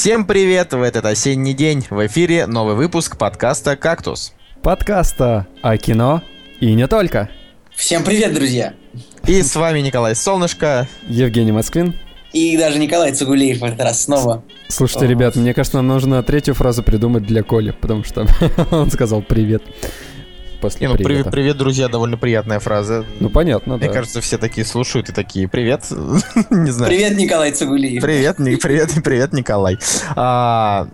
Всем привет! В этот осенний день в эфире новый выпуск подкаста «Кактус». Подкаста о кино и не только. Всем привет, друзья! И с вами Николай Солнышко. Евгений Москвин. И даже Николай Цугулеев в этот раз снова. Слушайте, О. ребят, мне кажется, нам нужно третью фразу придумать для Коли, потому что он сказал «привет» после Не, ну, привет, привет, друзья, довольно приятная фраза. Ну, понятно, Мне да. кажется, все такие слушают и такие, привет, не знаю. Привет, Николай Цугулиев. Привет, не, привет, привет, Николай. А,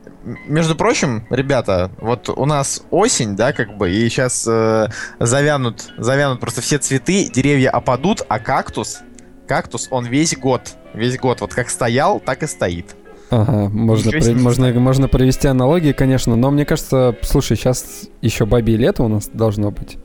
между прочим, ребята, вот у нас осень, да, как бы, и сейчас э, завянут, завянут просто все цветы, деревья опадут, а кактус, кактус, он весь год, весь год, вот как стоял, так и стоит. Ага, можно, при, можно, можно провести аналогии, конечно, но мне кажется, слушай, сейчас еще бабье лето у нас должно быть,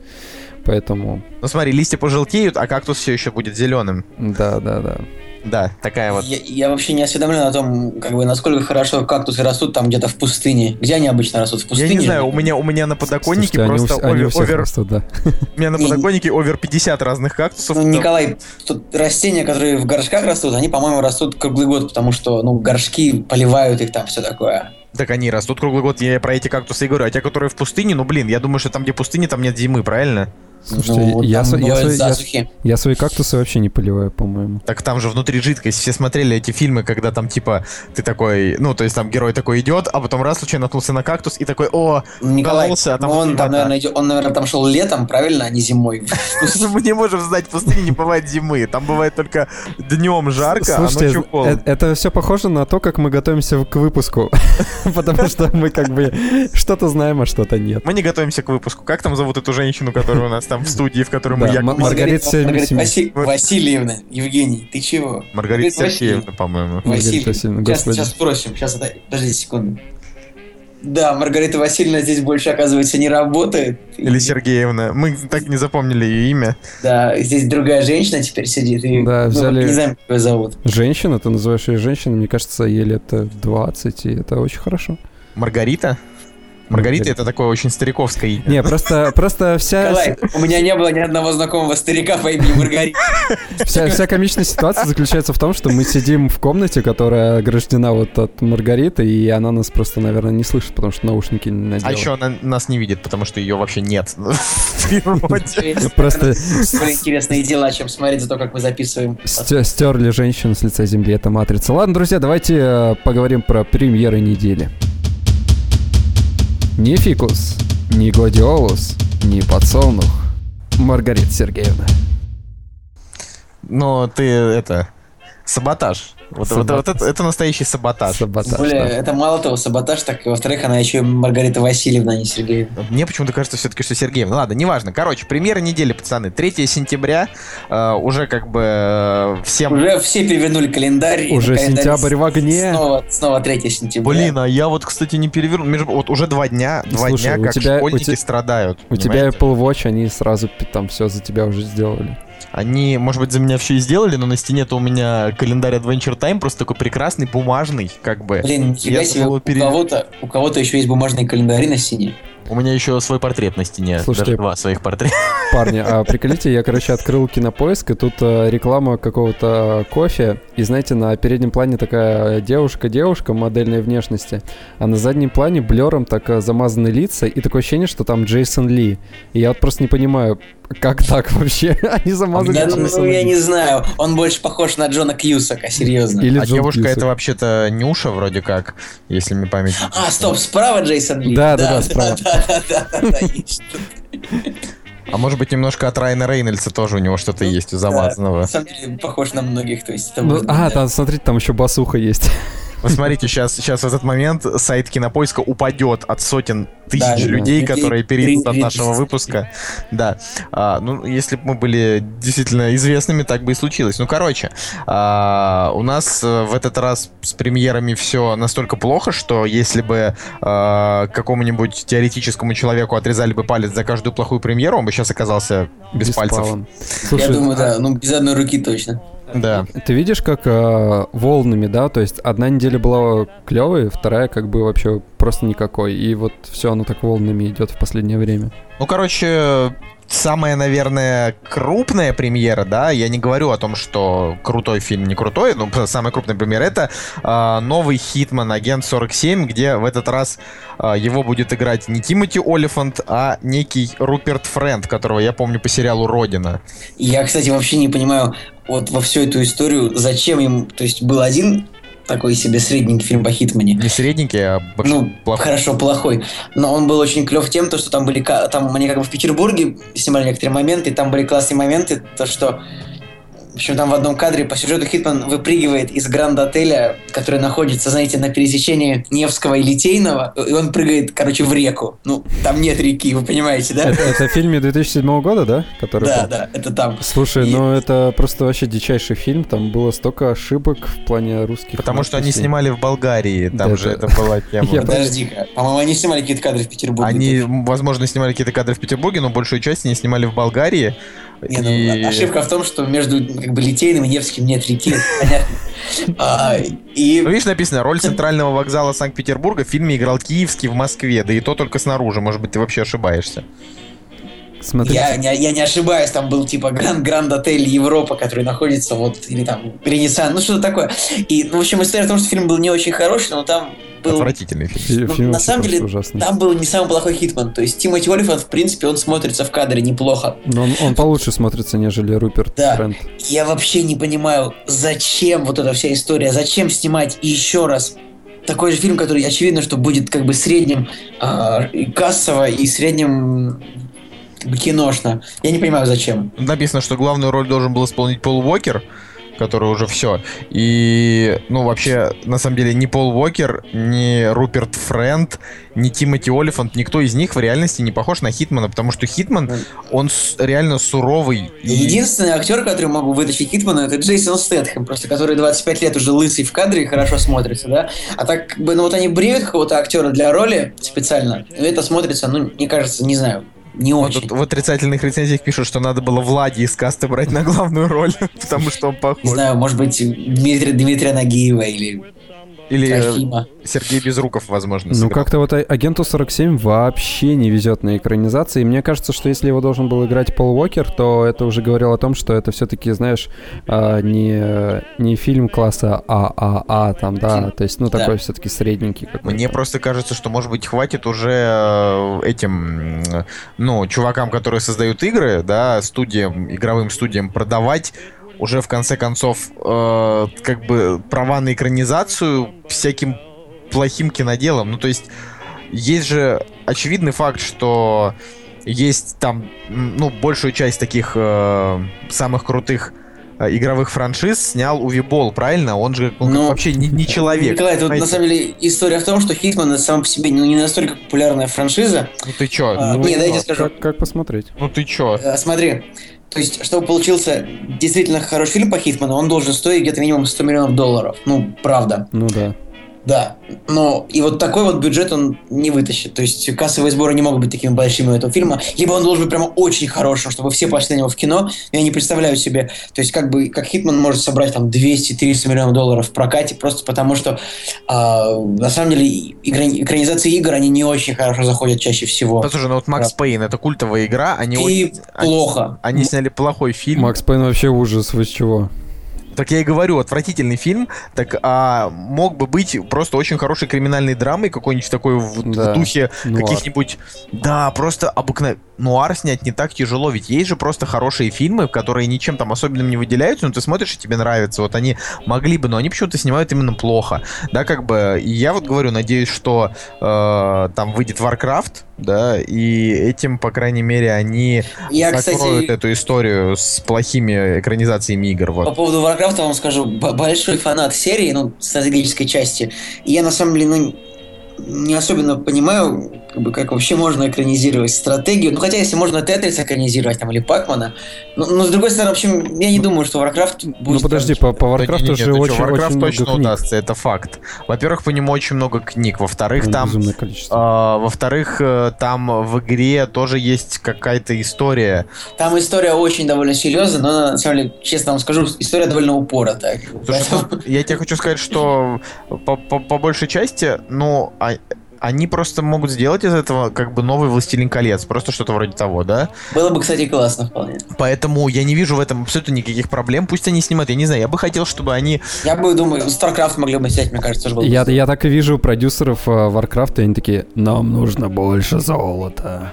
поэтому... Ну смотри, листья пожелтеют, а кактус все еще будет зеленым. Да, да, да. Да, такая вот. Я, я вообще не осведомлен о том, как бы, насколько хорошо кактусы растут там где-то в пустыне. Где они обычно растут? В пустыне? Я не знаю, у меня, у меня на подоконнике Слушайте, просто они у, овер... Они у растут, да. У меня на подоконнике овер 50 разных кактусов. Ну, Николай, тут растения, которые в горшках растут, они, по-моему, растут круглый год, потому что, ну, горшки поливают их там, все такое. Так они растут круглый год, я про эти кактусы и говорю. А те, которые в пустыне, ну, блин, я думаю, что там, где пустыня, там нет зимы, правильно? Слушайте, ну, я, я, я, я, я свои кактусы вообще не поливаю, по-моему. Так там же внутри жидкость. Все смотрели эти фильмы, когда там типа ты такой, ну то есть там герой такой идет, а потом раз случайно наткнулся на кактус и такой, о, Николай, кололся, а там он, там, наверное, идет, он, наверное, там шел летом, правильно, а не зимой. Мы не можем знать, в пустыне не бывает зимы. Там бывает только днем жарко, а ночью холодно. Это все похоже на то, как мы готовимся к выпуску. Потому что мы как бы что-то знаем, а что-то нет. Мы не готовимся к выпуску. Как там зовут эту женщину, которая у нас там в студии, в которой мы якобы... Маргарита, Маргарита Васи... Васильевна, Евгений, ты чего? Маргарита Сергеевна, по-моему. Васильевна. Сейчас, сейчас спросим, сейчас, подождите секунду. Да, Маргарита Васильевна здесь больше, оказывается, не работает. Или Сергеевна. Мы так не запомнили ее имя. Да, здесь другая женщина теперь сидит. И, да, ну, взяли... не знаем, как ее зовут. Женщина, ты называешь ее женщиной, мне кажется, ей лет 20, и это очень хорошо. Маргарита? Маргарита это такое очень стариковское имя. Не, просто, просто вся... Николай, у меня не было ни одного знакомого старика по имени Маргарита. Вся, вся комичная ситуация заключается в том, что мы сидим в комнате, которая ограждена вот от Маргариты, и она нас просто, наверное, не слышит, потому что наушники надела. А еще она нас не видит, потому что ее вообще нет Просто... Более интересные дела, чем смотреть за то, как мы записываем. Стерли женщину с лица земли, это матрица. Ладно, друзья, давайте э, поговорим про премьеры недели. Ни фикус, ни гладиолус, ни подсолнух. Маргарита Сергеевна. Но ты это... Саботаж. Вот, вот, вот это, это настоящий саботаж. саботаж Более, да. Это мало того саботаж, так и во-вторых, она еще и Маргарита Васильевна, а не Сергеевна. Мне почему-то кажется все-таки, что Сергеевна. Ладно, неважно. Короче, премьера недели, пацаны. 3 сентября. Э, уже как бы э, всем... Уже все перевернули календарь. Уже сентябрь в огне. Снова, снова 3 сентября. Блин, а я вот, кстати, не перевернул. Вот уже два дня, два Слушай, дня, как тебя, школьники у te... страдают. У понимаете? тебя Apple Watch, они сразу там все за тебя уже сделали. Они, может быть, за меня все и сделали, но на стене-то у меня календарь Adventure Time просто такой прекрасный, бумажный, как бы. Блин, нифига себе, у кого-то, у кого-то еще есть бумажные календари на стене. У меня еще свой портрет на стене. Слушайте, даже два своих портрета. Парни, а приколите, я, короче, открыл кинопоиск, и тут э, реклама какого-то кофе. И знаете, на переднем плане такая девушка-девушка модельной внешности, а на заднем плане блером так э, замазаны лица, и такое ощущение, что там Джейсон Ли. И я вот просто не понимаю, как так вообще? Они замазали да, Ну, я не знаю. Он больше похож на Джона Кьюсака, серьезно. Или а Джон девушка Кьюсак. это вообще-то Нюша вроде как, если мне память... А, стоп, справа Джейсон Ли. Да, да, да, справа. А может быть, немножко от Райана Рейнольдса тоже у него что-то ну, есть замазанного. на самом деле, похож на многих, то есть... Ну, а, там, смотрите, там еще басуха есть. Вы смотрите, сейчас, сейчас в этот момент сайт Кинопоиска упадет от сотен тысяч да, людей, да. которые перейдут от нашего выпуска. Да. А, ну, если бы мы были действительно известными, так бы и случилось. Ну, короче, а, у нас э, в этот раз с премьерами все настолько плохо, что если бы а, какому-нибудь теоретическому человеку отрезали бы палец за каждую плохую премьеру, он бы сейчас оказался без, без пальцев. Слушай, Я думаю, да, ну без одной руки точно. Да. Ты видишь, как э, волнами, да, то есть одна неделя была клевой, вторая как бы вообще просто никакой. И вот все оно так волнами идет в последнее время. Ну, короче, самая, наверное, крупная премьера, да, я не говорю о том, что крутой фильм не крутой, но самая крупная премьера это э, новый Хитман Агент 47, где в этот раз э, его будет играть не Тимоти Олифант, а некий Руперт Френд, которого я помню по сериалу Родина. Я, кстати, вообще не понимаю вот во всю эту историю, зачем им, то есть был один такой себе средненький фильм по Хитмане. Не средненький, а ну, плохой. хорошо, плохой. Но он был очень клев тем, то, что там были, там они как бы в Петербурге снимали некоторые моменты, и там были классные моменты, то, что в общем, там в одном кадре по сюжету Хитман выпрыгивает из гранд-отеля, который находится, знаете, на пересечении Невского и Литейного, и он прыгает, короче, в реку. Ну, там нет реки, вы понимаете, да? Это, это в фильме 2007 года, да? Который да, был? да, это там. Слушай, и... ну это просто вообще дичайший фильм, там было столько ошибок в плане русских. Потому что они снимали в Болгарии, там да, же это была тема. Подожди-ка, по-моему, они снимали какие-то кадры в Петербурге. Они, возможно, снимали какие-то кадры в Петербурге, но большую часть они снимали в Болгарии. Не, ну, и... ошибка в том, что между как бы Литейным и Невским нет реки, понятно. А, и... Ну, видишь, написано, роль центрального вокзала Санкт-Петербурга в фильме играл Киевский в Москве, да и то только снаружи, может быть, ты вообще ошибаешься. Смотрите. Я, я, я не ошибаюсь, там был типа Гранд Гранд Отель Европа, который находится вот, или там Ренессанс, ну что-то такое. И, ну, в общем, история в том, что фильм был не очень хороший, но там был... Отвратительный фильм. Ну, фильм на самом деле, ужасный. там был не самый плохой Хитман. То есть Тимоти Олифант, в принципе, он смотрится в кадре неплохо. Но он, он получше смотрится, нежели Руперт да. Фрэнд. Я вообще не понимаю, зачем вот эта вся история, зачем снимать еще раз такой же фильм, который очевидно, что будет как бы средним э, кассово и средним киношно. Я не понимаю, зачем. Написано, что главную роль должен был исполнить Пол Уокер, который уже все. И, ну, вообще, на самом деле, ни Пол Уокер, ни Руперт Френд, ни Тимоти Олифант, никто из них в реальности не похож на Хитмана, потому что Хитман, он реально суровый. И... Единственный актер, который могу вытащить Хитмана, это Джейсон Стэтхэм, просто который 25 лет уже лысый в кадре и хорошо смотрится, да? А так, как бы, ну вот они бреют какого-то актера для роли специально, и это смотрится, ну, мне кажется, не знаю, не очень. Вот, в отрицательных рецензиях пишут, что надо было Влади из касты брать на главную роль, потому что он похож. Не знаю, может быть, Дмитрия, Дмитрия Нагиева или или Трофима. Сергей Безруков, возможно. Сыграл. Ну, как-то вот агенту 47 вообще не везет на экранизации. И мне кажется, что если его должен был играть Пол Уокер, то это уже говорило о том, что это все-таки, знаешь, а, не, не фильм класса ААА, там, да, то есть, ну, такой да. все-таки средненький какой-то. Мне просто кажется, что, может быть, хватит уже э, этим, ну, чувакам, которые создают игры, да, студиям, игровым студиям продавать уже в конце концов э, как бы права на экранизацию всяким плохим киноделом. Ну, то есть есть же очевидный факт, что есть там, ну, большую часть таких э, самых крутых э, игровых франшиз снял Увибол, правильно? Он же он ну, вообще не, не человек. Николай, тут на самом деле история в том, что Хитман сам по себе не, не настолько популярная франшиза. Ну ты чё? А, ну, не, дайте скажу. Как, как посмотреть? Ну ты чё? А, смотри, то есть, чтобы получился действительно хороший фильм по Хитману, он должен стоить где-то минимум 100 миллионов долларов. Ну, правда. Ну да. Да, но и вот такой вот бюджет он не вытащит. То есть кассовые сборы не могут быть такими большими у этого фильма. Либо он должен быть прямо очень хорошим, чтобы все пошли на него в кино. Я не представляю себе, то есть как бы как Хитман может собрать там 200-300 миллионов долларов в прокате, просто потому что э, на самом деле экранизации игр, они не очень хорошо заходят чаще всего. Послушай, ну вот Макс Пейн, это культовая игра, они И очень... плохо. Они, они сняли плохой фильм. Макс Пейн вообще ужас, вы с чего? Так я и говорю, отвратительный фильм, так а, мог бы быть просто очень хорошей криминальной драмой, какой-нибудь такой в, да. в духе каких-нибудь... Да, просто обыкновенный нуар снять не так тяжело, ведь есть же просто хорошие фильмы, которые ничем там особенным не выделяются, но ты смотришь, и тебе нравится. Вот они могли бы, но они почему-то снимают именно плохо. Да, как бы, я вот говорю, надеюсь, что э, там выйдет Warcraft, да, и этим, по крайней мере, они я, закроют кстати, эту историю с плохими экранизациями игр. Вот. По поводу Warcraft вам скажу, большой фанат серии, ну, стратегической части, и я на самом деле, ну, не особенно понимаю, как, бы, как вообще можно экранизировать стратегию. Ну, хотя, если можно Тетрис экранизировать, там, или Пакмана. Но, но, с другой стороны, в общем, я не думаю, что Warcraft будет... Ну, подожди, по, по Warcraft да, уже очень, Warcraft очень точно много удастся, это факт. Во-первых, по нему очень много книг. Во-вторых, ну, там... Э, во-вторых, там в игре тоже есть какая-то история. Там история очень довольно серьезная, но, на самом деле, честно вам скажу, история довольно упоротая. Слушай, Поэтому... я тебе хочу сказать, что по, по, по большей части, ну, а I они просто могут сделать из этого как бы новый «Властелин колец», просто что-то вроде того, да? Было бы, кстати, классно вполне. Поэтому я не вижу в этом абсолютно никаких проблем. Пусть они снимают, я не знаю, я бы хотел, чтобы они... Я бы, думаю, StarCraft могли бы снять, мне кажется, тоже я, я так и вижу продюсеров uh, Warcraft, и они такие, нам нужно больше золота.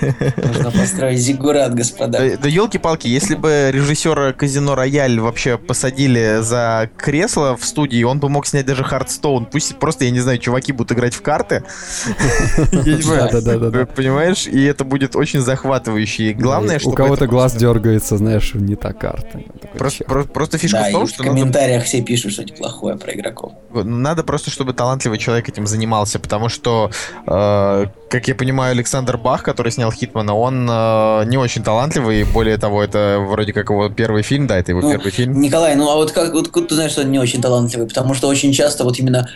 Нужно построить зиггурат, господа. Да елки-палки, если бы режиссера Казино Рояль вообще посадили за кресло в студии, он бы мог снять даже Хардстоун. Пусть просто, я не знаю, чуваки будут играть в карты. Понимаешь? И это будет очень захватывающе. И главное, что... У кого-то глаз дергается, знаешь, не та карта. Просто фишка в том, что... в комментариях все пишут что-то плохое про игроков. Надо просто, чтобы талантливый человек этим занимался, потому что, э, как я понимаю, Александр Бах, который снял Хитмана, он э, не очень талантливый, и более того, это вроде как его первый фильм, да, это его ну, первый фильм. Николай, ну а вот как вот, ты знаешь, что он не очень талантливый? Потому что очень часто вот именно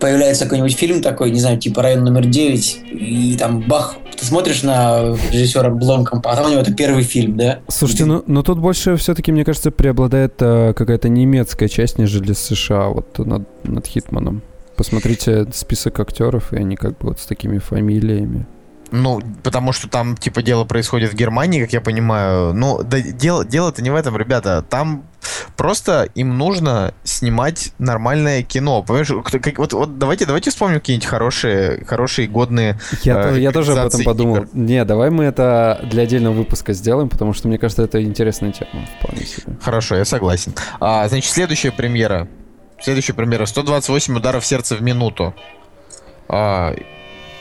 появляется какой-нибудь фильм такой, не знаю, типа «Район номер 9», и там бах, ты смотришь на режиссера Бломкомпа, а там у него это первый фильм, да? Слушайте, ну, но тут больше все-таки, мне кажется, преобладает э, какая-то немецкая часть, нежели США вот над, над Хитманом. Посмотрите список актеров, и они как бы вот с такими фамилиями. Ну, потому что там, типа, дело происходит в Германии, как я понимаю. Ну, да, дело, дело-то не в этом, ребята. Там просто им нужно снимать нормальное кино. Понимаешь, как, вот, вот давайте, давайте вспомним какие-нибудь хорошие, хорошие, годные Я, э, я тоже об этом подумал. Игр. Не, давай мы это для отдельного выпуска сделаем, потому что, мне кажется, это интересная тема вполне себе. Хорошо, я согласен. А, значит, следующая премьера. Следующая премьера. 128 ударов сердца в минуту. А,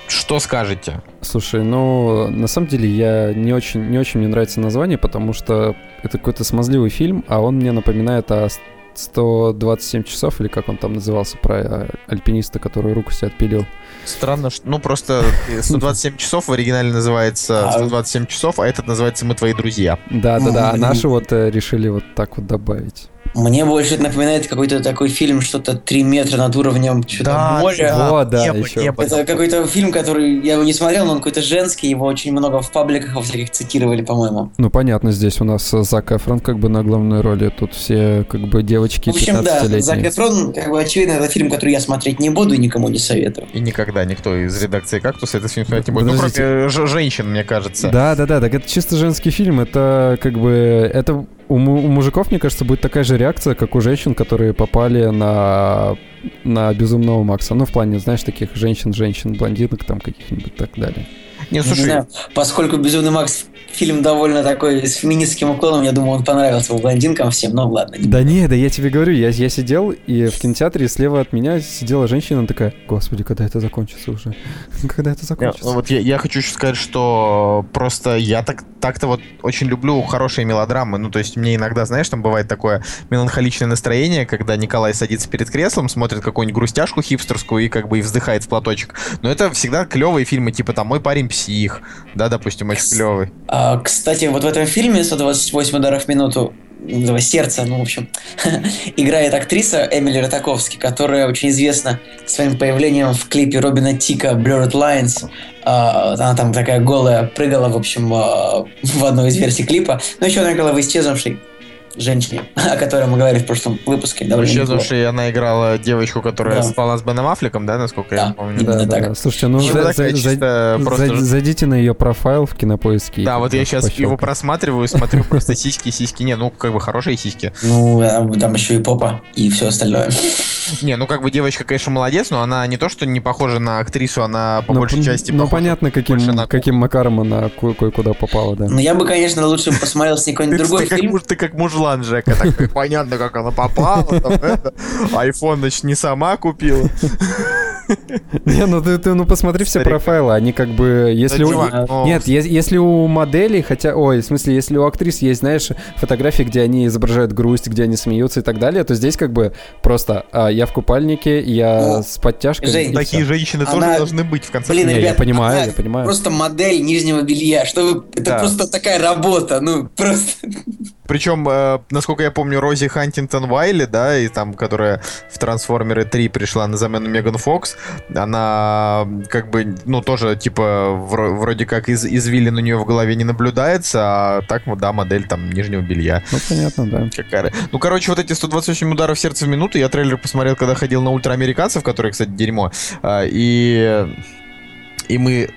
что скажете? Слушай, ну, на самом деле, я не очень, не очень мне нравится название, потому что это какой-то смазливый фильм, а он мне напоминает о 127 часов, или как он там назывался, про э, альпиниста, который руку себе отпилил. Странно, что, ну, просто 127 часов в оригинале называется 127 а часов, а этот называется «Мы твои друзья». Да-да-да, а наши вот э, решили вот так вот добавить. Мне больше это напоминает какой-то такой фильм, что-то 3 метра над уровнем что-то да, моря. О, да, небо, еще. Небо. Это какой-то фильм, который я его не смотрел, но он какой-то женский, его очень много в пабликах во всяких цитировали, по-моему. Ну, понятно, здесь у нас Зак Эфрон как бы на главной роли, тут все как бы девочки В общем, да, Зак Эфрон, как бы очевидно, это фильм, который я смотреть не буду и никому не советую. И никогда никто из редакции «Кактуса» этот фильм смотреть не будет. Ну, кроме женщин, мне кажется. Да, да, да, так это чисто женский фильм, это как бы, это у, у мужиков, мне кажется, будет такая же реакция, как у женщин, которые попали на, на Безумного Макса. Ну, в плане, знаешь, таких женщин-женщин, блондинок там каких-нибудь так далее. Не, слушай... Не знаю, поскольку Безумный Макс фильм довольно такой с феминистским уклоном, я думаю, он понравился блондинкам всем, но ладно. Не да не, да я тебе говорю, я, я сидел, и в кинотеатре слева от меня сидела женщина, такая, господи, когда это закончится уже? когда это закончится? Я, вот я, я хочу еще сказать, что просто я так, так-то вот очень люблю хорошие мелодрамы, ну то есть мне иногда, знаешь, там бывает такое меланхоличное настроение, когда Николай садится перед креслом, смотрит какую-нибудь грустяшку хипстерскую и как бы и вздыхает в платочек. Но это всегда клевые фильмы, типа там «Мой парень псих», да, допустим, очень клевый. А, кстати, вот в этом фильме 128 ударов в минуту этого сердца, ну, в общем, играет актриса Эмили Ротаковски, которая очень известна своим появлением в клипе Робина Тика Blurred Lines. Uh, она там такая голая прыгала, в общем, uh, в одной из версий клипа. Но еще она играла в «Исчезнувшей» женщине, о которой мы говорили в прошлом выпуске. Исчезнувшей она играла девочку, которая да. спала с Беном Аффлеком, да, насколько да, я помню? Да, да, да. Слушайте, ну за, за, за, просто... зайдите на ее профайл в кинопоиске. Да, вот я сейчас пощелкать. его просматриваю, смотрю просто сиськи, сиськи. Не, ну как бы хорошие сиськи. Ну, там еще и попа и все остальное. Не, ну как бы девочка, конечно, молодец, но она не то, что не похожа на актрису, она по но, большей части Ну понятно, каким, на... каким макаром она кое-куда попала, да. Ну я бы, конечно, лучше посмотрел с ней какой-нибудь другой фильм. Ты как мужлан, Жека, так понятно, как она попала, айфон, значит, не сама купила. Не, ну ты, ты ну посмотри все профайлы, они как бы, если у... Ну, Нет, если у моделей, хотя, ой, в смысле, если у актрис есть, знаешь, фотографии, где они изображают грусть, где они смеются и так далее, то здесь как бы просто а, я в купальнике, я ну, с подтяжкой. Жень, такие женщины она... тоже должны быть в конце. Блин, Не, ребят, я понимаю, я понимаю. Просто модель нижнего белья, что вы... Это да. просто такая работа, ну просто. Причем, э, насколько я помню, Рози Хантингтон Вайли, да, и там, которая в Трансформеры 3 пришла на замену Меган Фокс, она как бы, ну, тоже, типа, вроде как из, извилин у нее в голове не наблюдается, а так, да, модель там нижнего белья. Ну, понятно, да. Какая... Ну, короче, вот эти 128 ударов сердца в минуту, я трейлер посмотрел, когда ходил на ультраамериканцев, которые, кстати, дерьмо, а, и и мы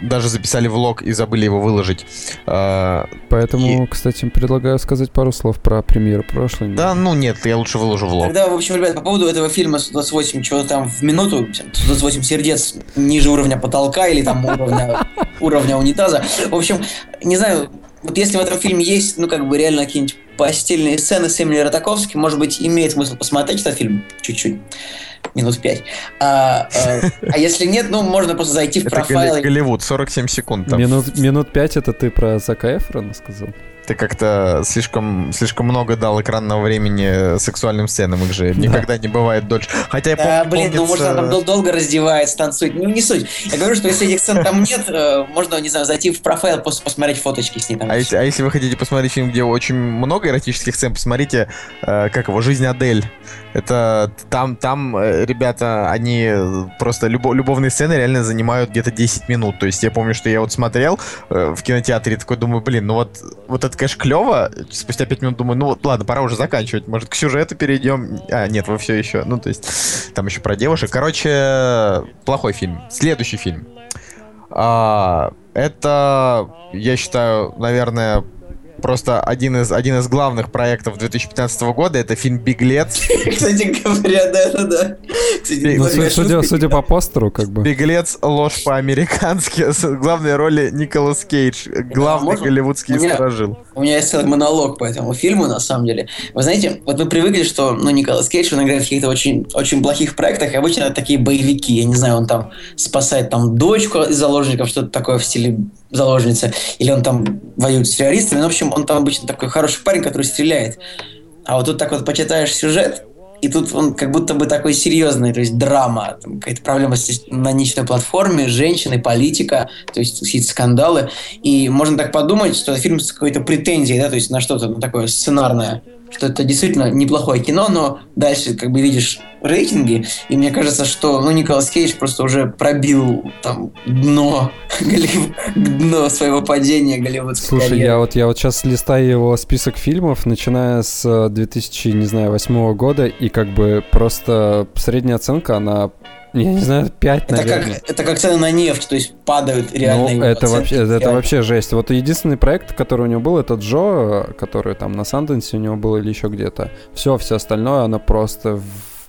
даже записали влог и забыли его выложить. А, Поэтому, и... кстати, предлагаю сказать пару слов про премьеру прошлой. Да, ну нет, я лучше выложу влог. Тогда, в общем, ребят, по поводу этого фильма 128, чего там в минуту, 128 сердец ниже уровня потолка или там уровня, уровня унитаза. В общем, не знаю, вот если в этом фильме есть, ну, как бы реально какие-нибудь постельные сцены с Эмили Ротаковски, может быть, имеет смысл посмотреть этот фильм чуть-чуть минут пять. А, а, а если нет, ну, можно просто зайти в профайл. Это Голливуд, 47 секунд. Там. Минут, минут пять это ты про Зака Эфрона сказал? Ты как-то слишком, слишком много дал экранного времени сексуальным сценам, их же никогда не бывает дольше. Хотя я помню, блин, помнится... ну можно там дол- долго раздевается, танцует. Ну, не суть. Я говорю, что если этих сцен там нет, э, можно, не знаю, зайти в профайл, просто посмотреть фоточки с ней там. А если, а если вы хотите посмотреть фильм, где очень много эротических сцен, посмотрите, э, как его, «Жизнь Адель». Это там, там э, ребята, они просто любо, любовные сцены реально занимают где-то 10 минут. То есть я помню, что я вот смотрел в кинотеатре, такой думаю, блин, ну вот, вот это, конечно, клево. Спустя 5 минут думаю, ну вот, ладно, пора уже заканчивать. Может, к сюжету перейдем. А, нет, вы все еще. Ну, то есть, там еще про девушек. Короче, плохой фильм. Следующий фильм. А, это, я считаю, наверное, просто один из, один из главных проектов 2015 года. Это фильм «Беглец». Кстати говоря, да-да-да. Ну, судя, судя по постеру, как бы. «Беглец. Ложь по-американски». С главной роли Николас Кейдж. Главный голливудский сторожил. У меня есть целый монолог по этому фильму, на самом деле. Вы знаете, вот мы привыкли, что ну, Николас Кейдж, он играет в каких-то очень, очень плохих проектах, и обычно это такие боевики. Я не знаю, он там спасает там дочку из заложников, что-то такое в стиле заложницы, или он там воюет с террористами. Ну, в общем, он там обычно такой хороший парень, который стреляет. А вот тут так вот почитаешь сюжет, и тут он как будто бы такой серьезный, то есть драма, какая-то проблема на ничной платформе, женщины, политика, то есть какие-то скандалы. И можно так подумать, что фильм с какой-то претензией, да, то есть на что-то ну, такое сценарное что это действительно неплохое кино, но дальше как бы видишь рейтинги, и мне кажется, что ну, Николас Кейдж просто уже пробил там дно, дно своего падения голливудской Слушай, карьеры. я вот, я вот сейчас листаю его список фильмов, начиная с 2008 года, и как бы просто средняя оценка, она я не знаю, 5, это наверное. Как, это как цены на нефть, то есть падают реально. Ну, это вообще, это вообще жесть. Вот единственный проект, который у него был, это Джо, который там на Санденсе у него был или еще где-то. Все, все остальное, оно просто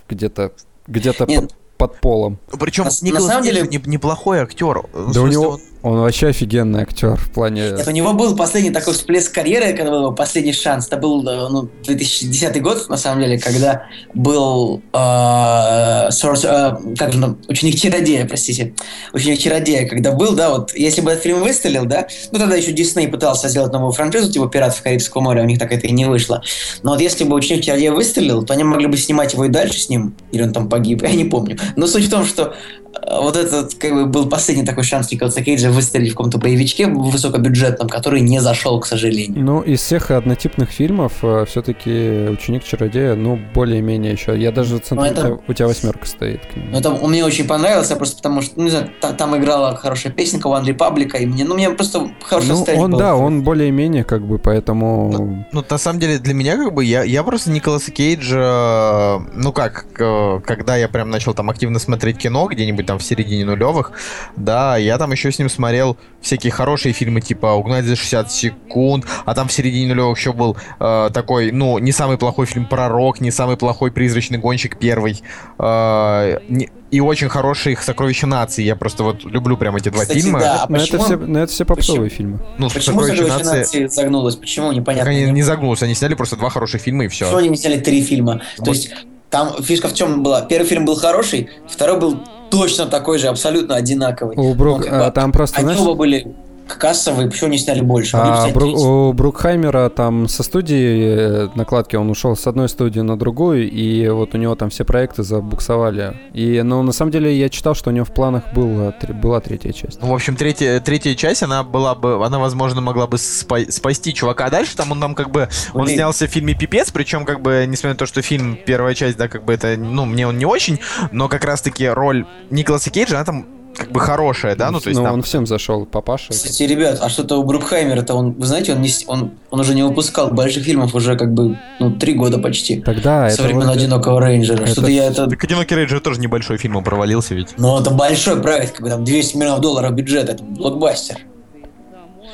где-то где-то под, под полом. Причем на, Николас на самом деле неплохой актер. Да у него, он вообще офигенный актер в плане... Нет, у него был последний такой всплеск карьеры, когда был последний шанс. Это был э, ну, 2010 год, на самом деле, когда был э, source, э, как же, ученик чародея, простите. Ученик чародея, когда был, да, вот, если бы этот фильм выстрелил, да, ну тогда еще Дисней пытался сделать новую франшизу, типа «Пиратов Карибского моря», у них так это и не вышло. Но вот если бы ученик чародея выстрелил, то они могли бы снимать его и дальше с ним, или он там погиб, я не помню. Но суть в том, что вот этот как бы был последний такой шанс Николаса Кейджа выстрелить в каком-то боевичке высокобюджетном, который не зашел, к сожалению. Ну, из всех однотипных фильмов э, все-таки «Ученик чародея», ну, более-менее еще. Я даже центр... это... у тебя восьмерка стоит. К нему. Ну, это мне очень понравилось, просто потому что, ну, не знаю, там, там играла хорошая песенка Андрея Паблика, и мне, ну, мне просто хорошо ну, он, да, он более-менее, как бы, поэтому... Ну, ну, на самом деле, для меня, как бы, я, я просто Николаса Кейджа, ну, как, когда я прям начал там активно смотреть кино, где-нибудь там в середине нулевых, да, я там еще с ним смотрел всякие хорошие фильмы, типа «Угнать за 60 секунд», а там в середине нулевых еще был э, такой, ну, не самый плохой фильм «Пророк», не самый плохой «Призрачный гонщик» первый, э, не, и очень хорошие «Сокровища нации». Я просто вот люблю прям эти два Кстати, фильма. Да, а но, это все, но это все попсовые почему? фильмы. Ну, почему «Сокровища нации... нации» загнулось? Почему? Непонятно. Они не загнулось, они сняли просто два хороших фильма и все. Почему они не сняли три фильма? Вот. То есть там фишка в чем была? Первый фильм был хороший, второй был точно такой же, абсолютно одинаковый. У Брук, а, там просто, они знаешь... оба были кассовые, почему не сняли больше? А Бру- у Брукхаймера там со студии э, накладки он ушел с одной студии на другую, и вот у него там все проекты забуксовали. И, ну, на самом деле, я читал, что у него в планах был, была третья часть. Ну, в общем, третья, третья часть, она была бы, она, возможно, могла бы спа- спасти чувака. А дальше там он нам как бы, он Блин. снялся в фильме «Пипец», причем как бы, несмотря на то, что фильм, первая часть, да, как бы это, ну, мне он не очень, но как раз-таки роль Николаса Кейджа, она там как бы хорошая, да, ну то есть. Ну там... он всем зашел, папаша. Кстати, ребят, а что-то у Брукхаймера-то он, вы знаете, он не, он, он уже не выпускал больших фильмов уже как бы ну три года почти. Тогда Со времен вот... одинокого рейнджера. Это... Что-то я это. Так одинокий рейнджер тоже небольшой фильм, он провалился ведь. Ну это большой проект, как бы там 200 миллионов долларов бюджет, это блокбастер.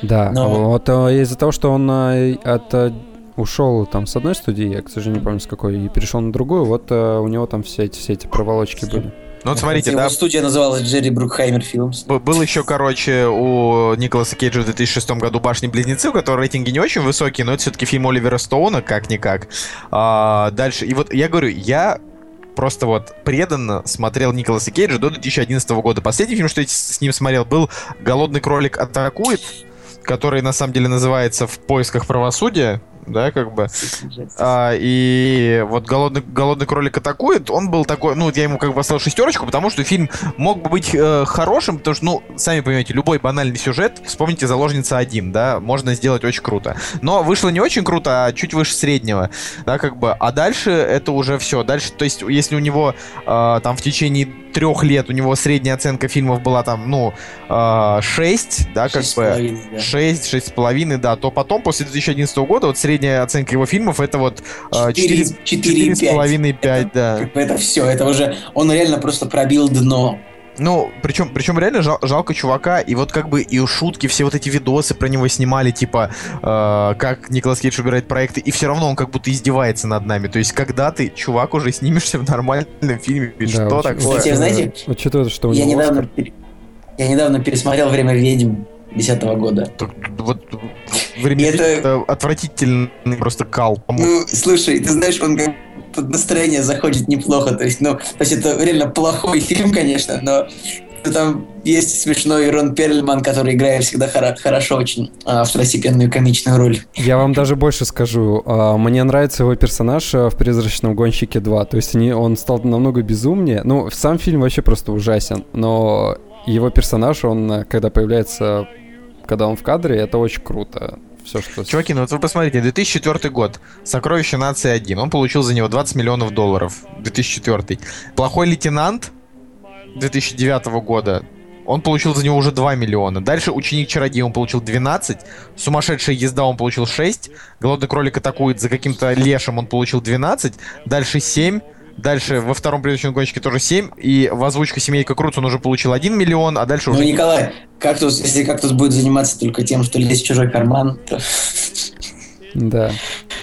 Да, Но... вот э, из-за того, что он э, от э, ушел там с одной студии, я, к сожалению, не помню с какой, и перешел на другую, вот у него там все эти, все эти проволочки были. Ну вот смотрите, да. студия называлась Джерри Брукхаймер Филмс. Был еще, короче, у Николаса Кейджа в 2006 году «Башни-близнецы», у которого рейтинги не очень высокие, но это все-таки фильм Оливера Стоуна, как-никак. А, дальше, и вот я говорю, я просто вот преданно смотрел Николаса Кейджа до 2011 года. Последний фильм, что я с ним смотрел, был «Голодный кролик атакует», который на самом деле называется «В поисках правосудия» да, как бы. А, и вот голодный, голодный кролик атакует, он был такой, ну, я ему как бы поставил шестерочку, потому что фильм мог бы быть э, хорошим, потому что, ну, сами понимаете, любой банальный сюжет, вспомните «Заложница 1», да, можно сделать очень круто. Но вышло не очень круто, а чуть выше среднего, да, как бы. А дальше это уже все. Дальше, то есть, если у него э, там в течение трех лет у него средняя оценка фильмов была там, ну, э, 6, да, как 6 бы. Да. 6, 6,5, да, то потом, после 2011 года, вот средняя оценка его фильмов это вот э, 4, 4, 4,5, 5, да. Это все, это уже, он реально просто пробил дно. Ну, причем, причем реально жал, жалко чувака, и вот как бы и шутки, все вот эти видосы про него снимали, типа, э, как Николас Кейдж убирает проекты, и все равно он как будто издевается над нами. То есть, когда ты, чувак, уже снимешься в нормальном фильме, да, что уч- такое? Кстати, знаете, учитывая, что у я недавно, пер... я недавно пересмотрел «Время ведьм» 2010 года. Так, вот время это... это отвратительный просто кал. Ну, слушай, ты знаешь, он как под настроение заходит неплохо. То есть, ну, то есть это реально плохой фильм, конечно, но там есть смешной Рон Перльман, который играет всегда хоро- хорошо очень а, второстепенную комичную роль. Я вам даже больше скажу. А, мне нравится его персонаж а, в «Призрачном гонщике 2». То есть они, он стал намного безумнее. Ну, сам фильм вообще просто ужасен, но его персонаж, он, когда появляется, когда он в кадре, это очень круто все, что... Чуваки, ну вот вы посмотрите, 2004 год, «Сокровище нации 1», он получил за него 20 миллионов долларов, 2004. «Плохой лейтенант» 2009 года, он получил за него уже 2 миллиона. Дальше «Ученик-чародей» он получил 12, «Сумасшедшая езда» он получил 6, «Голодный кролик атакует» за каким-то лешим он получил 12, дальше 7, Дальше во втором предыдущем гонщике тоже 7. И в озвучка семейка Круц он уже получил 1 миллион, а дальше ну, уже... Ну, Николай, кактус, если кактус будет заниматься только тем, что лезть в чужой карман, то... Да.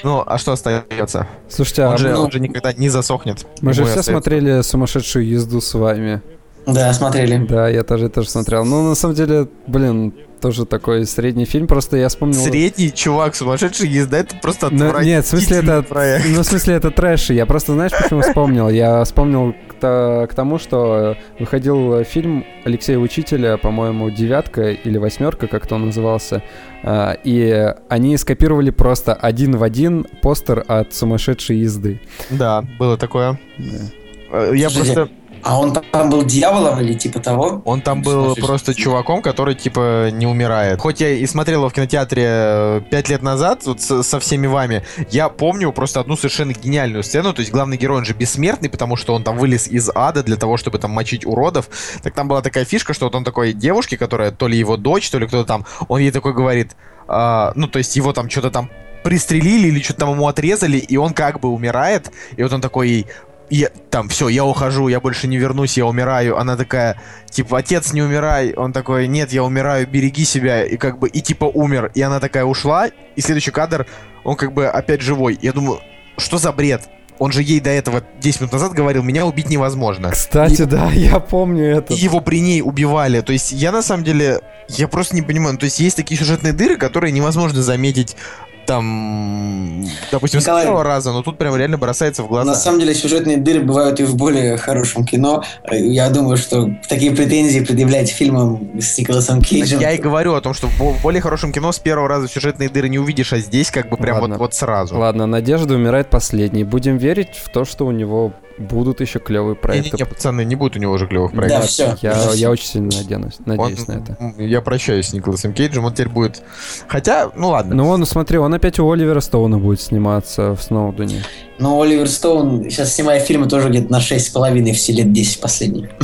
Ну, а что остается? Слушайте, он, а же, ну, он же никогда не засохнет. Мы же все остается. смотрели сумасшедшую езду с вами. Да, смотрели. Да, я тоже тоже смотрел. Ну, на самом деле, блин, тоже такой средний фильм, просто я вспомнил... Средний чувак, сумасшедший езда, это просто ну, Нет, в смысле это... Проект. Ну, в смысле это трэш. Я просто, знаешь, почему вспомнил? Я вспомнил к, к тому, что выходил фильм Алексея Учителя, по-моему, «Девятка» или «Восьмерка», как-то он назывался, а, и они скопировали просто один в один постер от сумасшедшей езды. Да, было такое. Да. Я Слушайте, просто а он там был дьяволом или типа того? Он там был Смотришь, просто чуваком, который типа не умирает. Хоть я и смотрел его в кинотеатре э, пять лет назад, вот со, со всеми вами, я помню просто одну совершенно гениальную сцену. То есть главный герой, он же бессмертный, потому что он там вылез из ада для того, чтобы там мочить уродов. Так там была такая фишка, что вот он такой девушке, которая то ли его дочь, то ли кто-то там, он ей такой говорит, а, ну то есть его там что-то там пристрелили или что-то там ему отрезали, и он как бы умирает, и вот он такой ей, я, там, все, я ухожу, я больше не вернусь, я умираю. Она такая, типа, отец, не умирай. Он такой, нет, я умираю, береги себя. И как бы, и типа умер. И она такая ушла, и следующий кадр, он как бы опять живой. Я думаю, что за бред? Он же ей до этого 10 минут назад говорил, меня убить невозможно. Кстати, и, да, я помню это. И его при ней убивали. То есть я на самом деле, я просто не понимаю. Ну, то есть есть такие сюжетные дыры, которые невозможно заметить там, допустим, Николай, с первого раза, но тут прям реально бросается в глаза. На самом деле сюжетные дыры бывают и в более хорошем кино. Я думаю, что такие претензии предъявлять фильмам с Николасом Кейджем... Я и говорю о том, что в более хорошем кино с первого раза сюжетные дыры не увидишь, а здесь как бы прям вот, вот сразу. Ладно, Надежда умирает последней. Будем верить в то, что у него будут еще клевые проекты. Не, не, пацаны, не будет у него уже клевых проектов. Да, все. Я, я очень сильно надеюсь, надеюсь он, на это. Я прощаюсь с Николасом Кейджем, он теперь будет... Хотя, ну ладно. Ну он, смотри, он опять у Оливера Стоуна будет сниматься в Сноудене. Но Оливер Стоун сейчас снимает фильмы тоже где-то на 6,5 все лет 10 последних.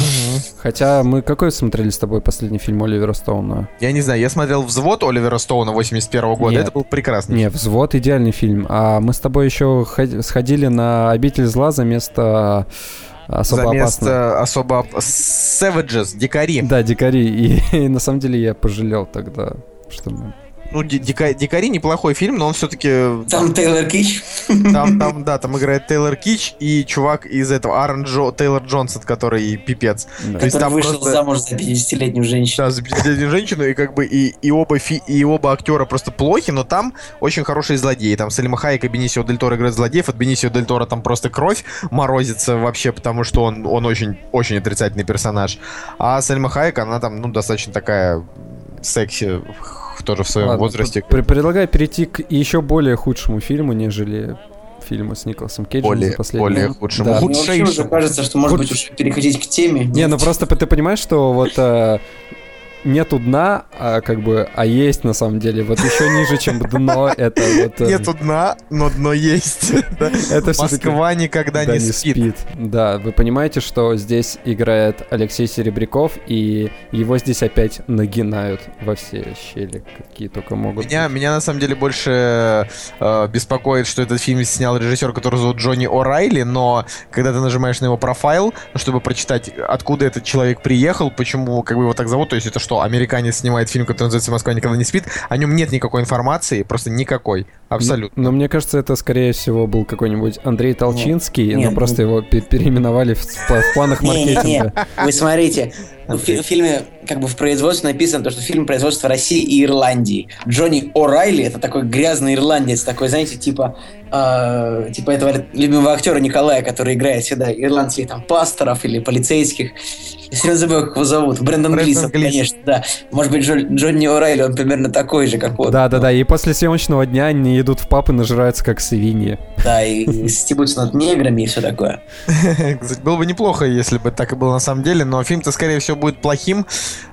Хотя мы какой смотрели с тобой последний фильм Оливера Стоуна? Я не знаю, я смотрел «Взвод» Оливера Стоуна 81 года, Нет. это был прекрасный Не, «Взвод» идеальный фильм, а мы с тобой еще сходили на «Обитель зла» за место особо за место особо Savages, дикари. Да, дикари. И, и на самом деле я пожалел тогда, что мы ну, Дика, Дикари неплохой фильм, но он все-таки... Там Тейлор Кич. Там, там, да, там играет Тейлор Кич и чувак из этого, Аарон Джо, Тейлор Джонсон, который пипец. Да. То есть там вышел просто... замуж за 50-летнюю женщину. Да, за 50-летнюю женщину, и как бы и, и, оба фи, и оба актера просто плохи, но там очень хорошие злодеи. Там Сальма Хайек и Бенисио Дель Торо играют злодеев, от Бенисио Дель Торо там просто кровь морозится вообще, потому что он, он очень, очень отрицательный персонаж. А Сальма Хайек, она там, ну, достаточно такая секси тоже в своем Ладно, возрасте. Предлагаю перейти к еще более худшему фильму, нежели фильмы с Николасом Кейджем более, за последние... Более худшему. Да. Мне уже кажется, что может Худ... быть уже переходить к теме. Не, ну просто ты понимаешь, что вот э, нету дна, а как бы, а есть на самом деле. Вот еще ниже, чем дно, это вот... Э, нету дна, но дно есть. Это Москва никогда не спит. Да, вы понимаете, что здесь играет Алексей Серебряков, и его здесь опять нагинают во все щели, какие только могут. Меня, меня на самом деле больше э, беспокоит, что этот фильм снял режиссер, который зовут Джонни О'Райли, но когда ты нажимаешь на его профайл, чтобы прочитать, откуда этот человек приехал, почему как бы его так зовут, то есть это что, что американец снимает фильм, который называется «Москва никогда не спит», о нем нет никакой информации, просто никакой, абсолютно. Но, но мне кажется, это, скорее всего, был какой-нибудь Андрей Толчинский, нет, но нет, просто его переименовали в, в планах маркетинга. Нет, нет, нет. Вы смотрите, в фильме как бы в производстве написано то, что фильм производства России и Ирландии. Джонни О'Райли это такой грязный ирландец, такой, знаете, типа э, типа этого любимого актера Николая, который играет всегда ирландских там пасторов или полицейских. Я все забыл, как его зовут. Брэндон Глисон, конечно, да. Может быть, Джо, Джонни О'Райли, он примерно такой же, как он. Да, да, да. И после съемочного дня они идут в пап и нажираются как свиньи. Да, и стебутся над неграми и все такое. Было бы неплохо, если бы так и было на самом деле, но фильм-то, скорее всего, будет плохим.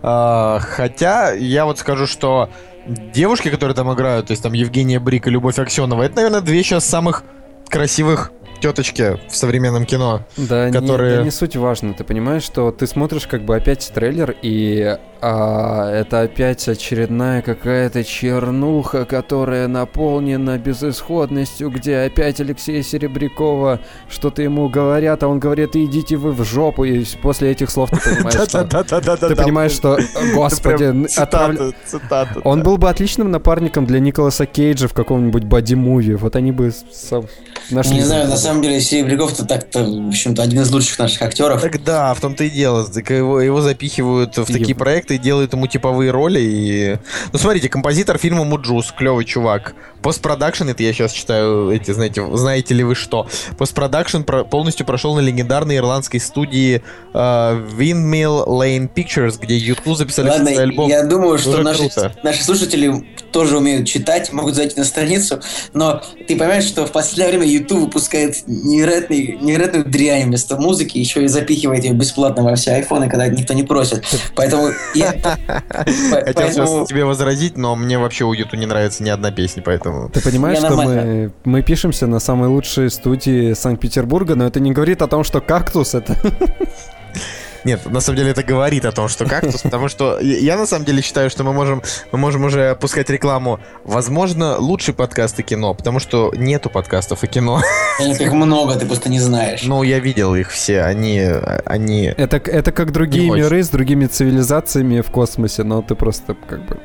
А, хотя я вот скажу, что девушки, которые там играют, то есть там Евгения Брик и Любовь Аксенова, это, наверное, две сейчас самых красивых теточки в современном кино, да, которые... Не, да не суть важно, ты понимаешь, что ты смотришь как бы опять трейлер, и а, это опять очередная какая-то чернуха, которая наполнена безысходностью, где опять Алексея Серебрякова что-то ему говорят, а он говорит, идите вы в жопу, и после этих слов ты понимаешь, что... Ты понимаешь, что, господи, Он был бы отличным напарником для Николаса Кейджа в каком-нибудь buddy movie, вот они бы нашли... Не знаю, на самом деле Серебряков-то так-то, в общем-то, один из лучших наших актеров. Так да, в том-то и дело, его запихивают в такие проекты, и делают ему типовые роли. И... Ну, смотрите, композитор фильма Mujuice, клевый чувак. Постпродакшн, это я сейчас читаю эти, знаете, знаете ли вы что? Постпродакшн про- полностью прошел на легендарной ирландской студии э, Windmill Lane Pictures, где YouTube записали Ладно, альбом. Я думаю, что наши, наши слушатели тоже умеют читать, могут зайти на страницу, но ты понимаешь, что в последнее время YouTube выпускает невероятный, невероятную дрянь вместо музыки, еще и запихивает ее бесплатно во все айфоны, когда никто не просит. Поэтому Хотел сейчас тебе возразить, но мне вообще у Юту не нравится ни одна песня, поэтому... Ты понимаешь, что мы, мы пишемся на самой лучшей студии Санкт-Петербурга, но это не говорит о том, что «Кактус» — это... Нет, на самом деле это говорит о том, что кактус, потому что я на самом деле считаю, что мы можем, мы можем уже пускать рекламу. Возможно, лучший подкаст и кино, потому что нету подкастов и кино. Их много, ты просто не знаешь. Ну, я видел их все, они... они... Это, это как другие миры с другими цивилизациями в космосе, но ты просто как бы...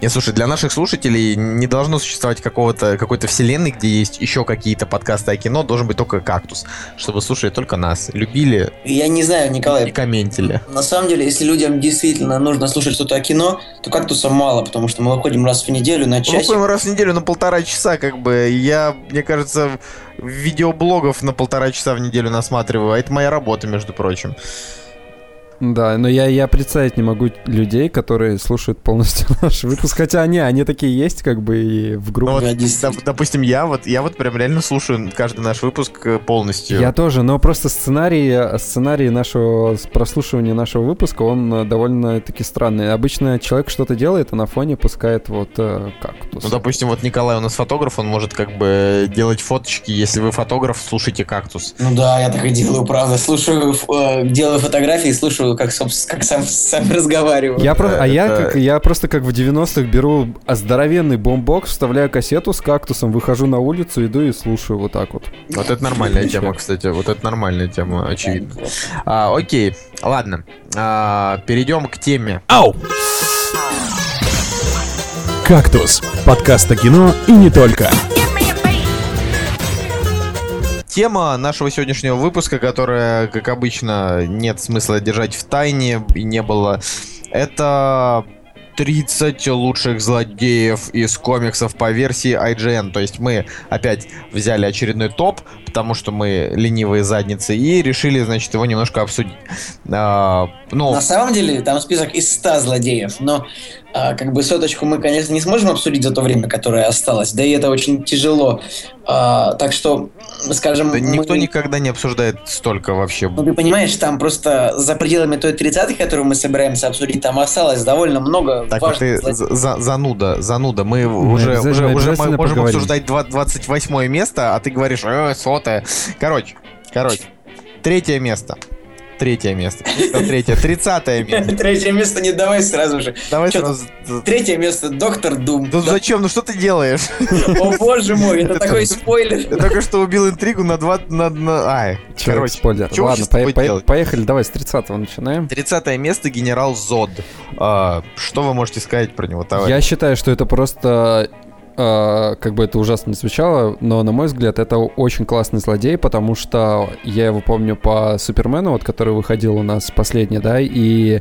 Не, слушай, для наших слушателей не должно существовать какого-то какой-то вселенной, где есть еще какие-то подкасты о кино, должен быть только кактус, чтобы слушали только нас, любили. Я не знаю, Николай. И комментили. На самом деле, если людям действительно нужно слушать что-то о кино, то кактуса мало, потому что мы выходим раз в неделю на час. Мы выходим раз в неделю на полтора часа, как бы. Я, мне кажется, видеоблогов на полтора часа в неделю насматриваю, а это моя работа, между прочим. Да, но я, я представить не могу людей, которые слушают полностью наш выпуск. Хотя они, они такие есть, как бы и в группе. Ну, вот, доп, допустим, я вот, я вот прям реально слушаю каждый наш выпуск э, полностью. Я тоже, но просто сценарий, сценарий нашего прослушивания нашего выпуска, он э, довольно-таки странный. Обычно человек что-то делает, а на фоне пускает вот э, кактус. Ну, допустим, вот Николай у нас фотограф, он может как бы делать фоточки. Если вы фотограф, слушайте кактус. Ну да, я так и делаю, правда. Слушаю, э, делаю фотографии, слушаю слушаю, как, как сам, сам разговариваю. Я про... А я, как, я просто как в 90-х беру здоровенный бомбокс, вставляю кассету с кактусом, выхожу на улицу, иду и слушаю вот так вот. Вот это нормальная тема, кстати. Вот это нормальная тема, очевидно. А, окей, ладно. А, перейдем к теме. Ау! «Кактус» — подкаст о кино и не только тема нашего сегодняшнего выпуска, которая, как обычно, нет смысла держать в тайне и не было. Это 30 лучших злодеев из комиксов по версии IGN. То есть мы опять взяли очередной топ, потому что мы ленивые задницы, и решили, значит, его немножко обсудить. А, ну... На самом деле, там список из 100 злодеев, но а, как бы соточку мы, конечно, не сможем обсудить за то время, которое осталось, да и это очень тяжело. А, так что, скажем... Да мы... никто никогда не обсуждает столько вообще. Ну, ты понимаешь, там просто за пределами той 30 которую мы собираемся обсудить, там осталось довольно много так, важных... ты за зануда, зануда. Мы ну, уже, уже, уже мы можем поговорим. обсуждать 28 место, а ты говоришь, э, сотое. Короче, короче. Третье место. Третье место. Третье. Тридцатое место. Третье место не давай сразу же. Давай сразу. Третье место Доктор Дум. Ну зачем? Ну что ты делаешь? О боже мой, это такой спойлер. Я только что убил интригу на два... На, на... Ай, короче. спойлер. Ладно, поехали. Давай с 30 начинаем. Тридцатое место генерал Зод. А, что вы можете сказать про него, товарищ? Я считаю, что это просто как бы это ужасно не звучало, но, на мой взгляд, это очень классный злодей, потому что я его помню по Супермену, вот, который выходил у нас последний, да, и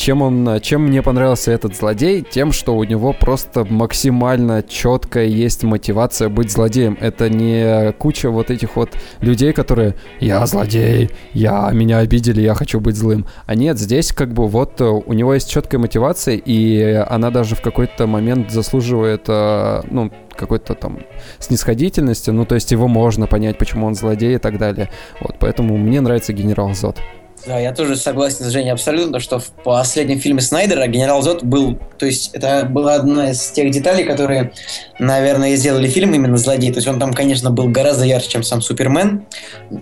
чем он, чем мне понравился этот злодей? Тем, что у него просто максимально четкая есть мотивация быть злодеем. Это не куча вот этих вот людей, которые «я злодей, я, меня обидели, я хочу быть злым». А нет, здесь как бы вот у него есть четкая мотивация, и она даже в какой-то момент заслуживает, э, ну, какой-то там снисходительности, ну, то есть его можно понять, почему он злодей и так далее. Вот, поэтому мне нравится генерал Зод. Да, я тоже согласен с Женей абсолютно, что в последнем фильме Снайдера генерал Зод был, то есть это была одна из тех деталей, которые, наверное, сделали фильм именно «Злодей». То есть он там, конечно, был гораздо ярче, чем сам Супермен.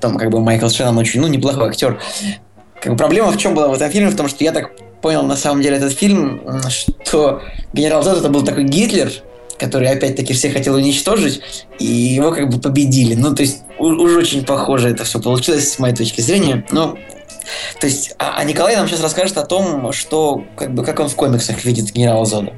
Там как бы Майкл Шеннон очень, ну, неплохой актер. Как бы проблема в чем была в этом фильме? В том, что я так понял на самом деле этот фильм, что генерал Зод это был такой Гитлер, который опять-таки все хотел уничтожить, и его как бы победили. Ну, то есть уж очень похоже это все получилось с моей точки зрения. Но то есть, а, а Николай нам сейчас расскажет о том, что, как бы, как он в комиксах видит генерала Зода.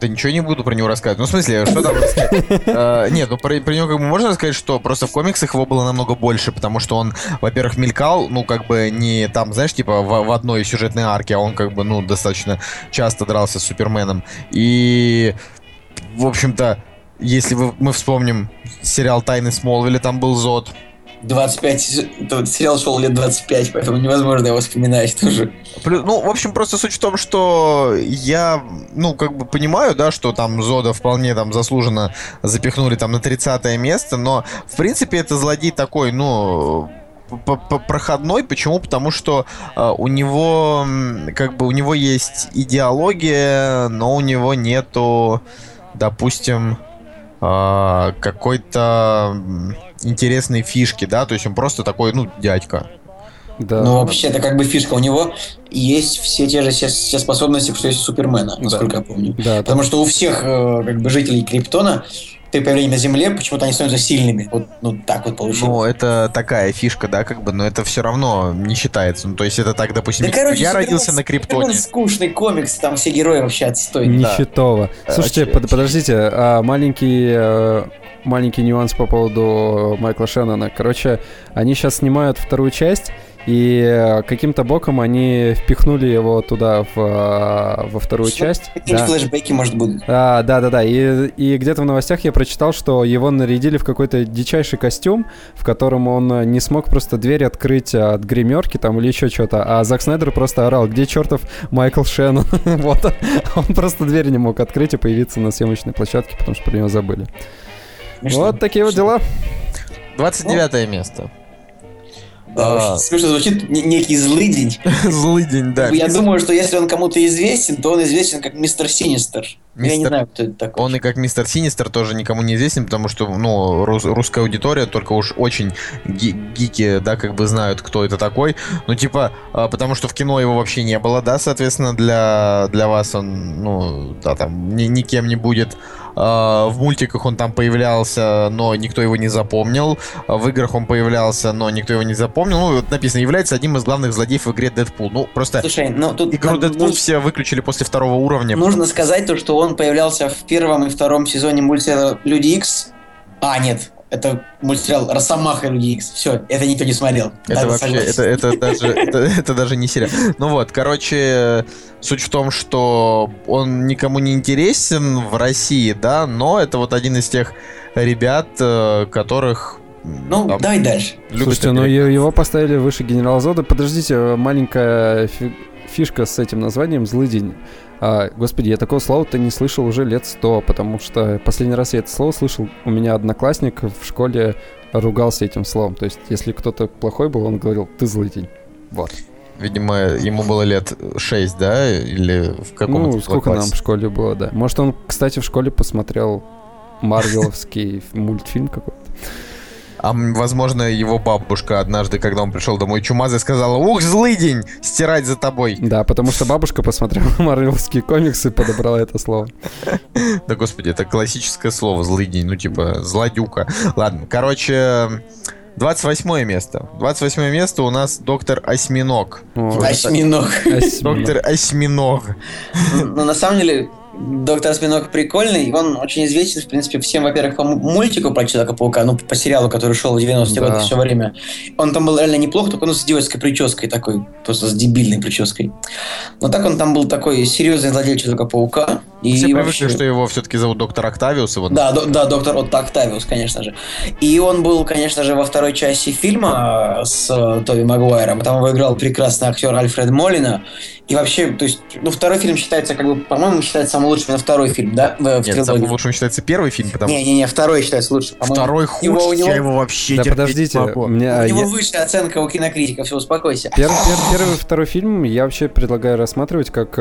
Да ничего не буду про него рассказывать. Ну, в смысле, что там рассказать? А, нет, ну про, него как бы можно рассказать, что просто в комиксах его было намного больше, потому что он, во-первых, мелькал, ну, как бы не там, знаешь, типа в одной сюжетной арке, а он как бы, ну, достаточно часто дрался с Суперменом. И, в общем-то, если вы, мы вспомним сериал «Тайны Смолвиля», там был Зод, 25, тот сериал шел лет 25, поэтому невозможно его вспоминать тоже. Ну, в общем, просто суть в том, что я, ну, как бы понимаю, да, что там Зода вполне там заслуженно запихнули там на 30 место, но, в принципе, это злодей такой, ну, проходной. Почему? Потому что э, у него как бы у него есть идеология, но у него нету, допустим, э, какой-то интересные фишки, да, то есть он просто такой, ну, дядька. Да. Ну, вообще, это как бы фишка. У него есть все те же все, все способности, что есть у Супермена, насколько да. я помню. Да, Потому да. что у всех э, как бы жителей Криптона при появлении на Земле почему-то они становятся сильными. Вот ну, так вот получилось. Ну, это такая фишка, да, как бы, но это все равно не считается. Ну, то есть это так, допустим, да, короче, я родился на Криптоне. скучный комикс, там все герои вообще отстой. Нищетово. Да. Слушайте, под, подождите, а маленький э, маленький нюанс по поводу Майкла Шеннона. Короче, они сейчас снимают вторую часть, и э, каким-то боком они впихнули его туда в, э, во вторую что часть. Какие да. флешбеки, может, будут. А, да, да, да. И, и где-то в новостях я прочитал, что его нарядили в какой-то дичайший костюм, в котором он не смог просто дверь открыть от гримерки там или еще что-то. А Зак Снайдер просто орал, где чертов Майкл Шеннон? вот. Он просто дверь не мог открыть и появиться на съемочной площадке, потому что про него забыли. Вот такие вот дела. 29 место. А... смешно звучит некий злый день. злый день, да. Я думаю, что если он кому-то известен, то он известен как мистер Синистер. Мистер... Я не знаю, кто это такой. Он и как мистер Синистер тоже никому не известен, потому что, ну, рус- русская аудитория только уж очень ги- гики, да, как бы знают, кто это такой. Ну, типа, а, потому что в кино его вообще не было, да, соответственно, для, для вас он, ну, да, там, ни- никем не будет. А, в мультиках он там появлялся, но никто его не запомнил. В играх он появлялся, но никто его не запомнил. Ну, вот написано, является одним из главных злодеев в игре Дэдпул. Ну, просто Слушай, ну, тут игру Дэдпул нужно... все выключили после второго уровня. Нужно сказать то, что он появлялся в первом и втором сезоне мультсериала Люди Икс. А, нет, это мультсериал Росомаха Люди Икс. Все, это никто не смотрел. Это вообще, это, это, даже, это, это даже не сериал. Ну вот, короче, суть в том, что он никому не интересен в России, да, но это вот один из тех ребят, э, которых ну, там, давай дальше. Слушайте, ну его поставили выше генерала Зода. Подождите, маленькая фишка с этим названием «Злый день». А, господи, я такого слова-то не слышал уже лет сто, потому что последний раз я это слово слышал, у меня одноклассник в школе ругался этим словом. То есть, если кто-то плохой был, он говорил «ты злый день». Вот. Видимо, ему было лет 6, да? Или в каком Ну, сколько классе? нам в школе было, да. Может, он, кстати, в школе посмотрел Марвеловский мультфильм какой-то. А возможно, его бабушка однажды, когда он пришел домой чумазый, сказала, ух, злый день, стирать за тобой. Да, потому что бабушка посмотрела марвелские комиксы и подобрала это слово. Да, господи, это классическое слово, злый день, ну типа злодюка. Ладно, короче... 28 место. 28 место у нас доктор Осьминог. Осьминог. Доктор Осьминог. Ну, на самом деле, Доктор Осьминог прикольный, он очень известен, в принципе, всем, во-первых, по мультику про Человека-паука, ну, по сериалу, который шел в 90-е да. годы все время. Он там был реально неплох, только ну, с идиотской прической такой, просто с дебильной прической. Но так он там был такой серьезный злодей Человека-паука. И Все привыкли, вообще... что его все-таки зовут доктор Октавиус. Его... Да, до, да, доктор Отто Октавиус, конечно же. И он был, конечно же, во второй части фильма с э, Тоби Магуайром. Там его играл прекрасный актер Альфред Молина. И вообще, то есть, ну, второй фильм считается, как бы, по-моему, считается самым лучшим, это второй фильм, да? В, Нет, в самым лучшим считается первый фильм, потому Не-не-не, второй считается лучшим. Второй худший, его, у него... я его вообще Да подождите, у меня... У него я... высшая оценка у кинокритиков, все, успокойся. Пер, пер, первый и второй фильм я вообще предлагаю рассматривать как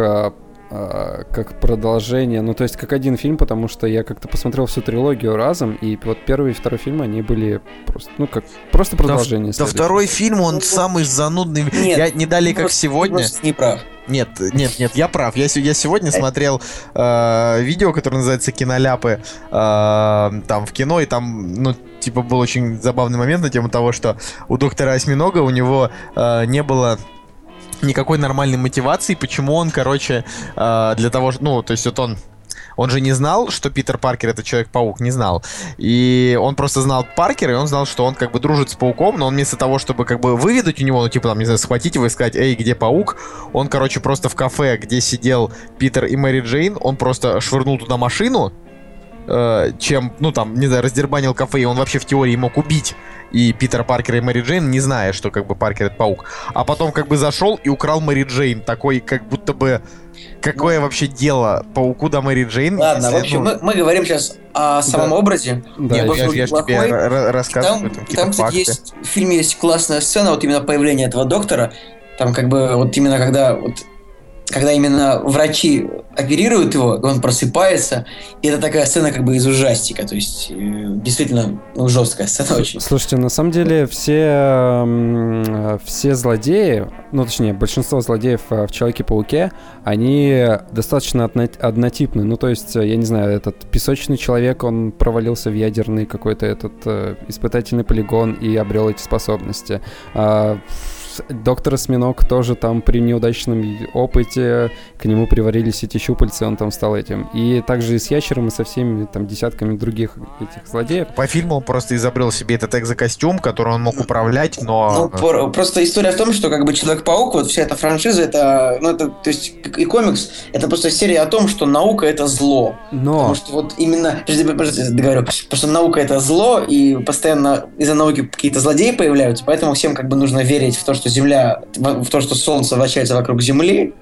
а, как продолжение, ну то есть как один фильм, потому что я как-то посмотрел всю трилогию разом, и вот первый и второй фильм, они были просто, ну как, просто продолжение. Да, да второй фильм, он самый занудный. Нет, я не далее, как сегодня. не прав. Нет, нет, нет, я прав. Я, я сегодня смотрел э, видео, которое называется «Киноляпы» э, там в кино, и там, ну, типа, был очень забавный момент на тему того, что у доктора Осьминога у него э, не было никакой нормальной мотивации, почему он, короче, э, для того, ну, то есть вот он он же не знал, что Питер Паркер это Человек-паук, не знал. И он просто знал Паркера, и он знал, что он как бы дружит с Пауком, но он вместо того, чтобы как бы выведать у него, ну типа там, не знаю, схватить его и сказать, эй, где Паук, он, короче, просто в кафе, где сидел Питер и Мэри Джейн, он просто швырнул туда машину, э, чем, ну там, не знаю, раздербанил кафе, и он вообще в теории мог убить и Питера Паркера и Мэри Джейн, не зная, что как бы Паркер это паук. А потом как бы зашел и украл Мэри Джейн, такой как будто бы... Какое вообще дело пауку до Мэри Джейн? Ладно, если, в общем, ну... мы, мы говорим сейчас о самом да. образе. Да, я, я, я же тебе рассказываю. Там, там кстати, есть, в фильме есть классная сцена, вот именно появление этого доктора. Там как бы вот именно когда вот когда именно врачи оперируют его, он просыпается, и это такая сцена как бы из ужастика, то есть э, действительно ну, жесткая сцена очень. Слушайте, на самом деле все, все злодеи, ну точнее большинство злодеев э, в Человеке-пауке, они достаточно однотипны, ну то есть, я не знаю, этот песочный человек, он провалился в ядерный какой-то этот э, испытательный полигон и обрел эти способности. А доктор Осьминог тоже там при неудачном опыте к нему приварились эти щупальцы, он там стал этим. И также и с Ящером, и со всеми там десятками других этих злодеев. По фильму он просто изобрел себе этот экзокостюм, который он мог управлять, но... Ну, просто история в том, что как бы Человек-паук, вот вся эта франшиза, это, ну, это, то есть и комикс, это просто серия о том, что наука это зло. Но... Потому что вот именно, подожди, подожди, договорю, потому что наука это зло, и постоянно из-за науки какие-то злодеи появляются, поэтому всем как бы нужно верить в то, что Земля, в то, что Солнце вращается вокруг Земли,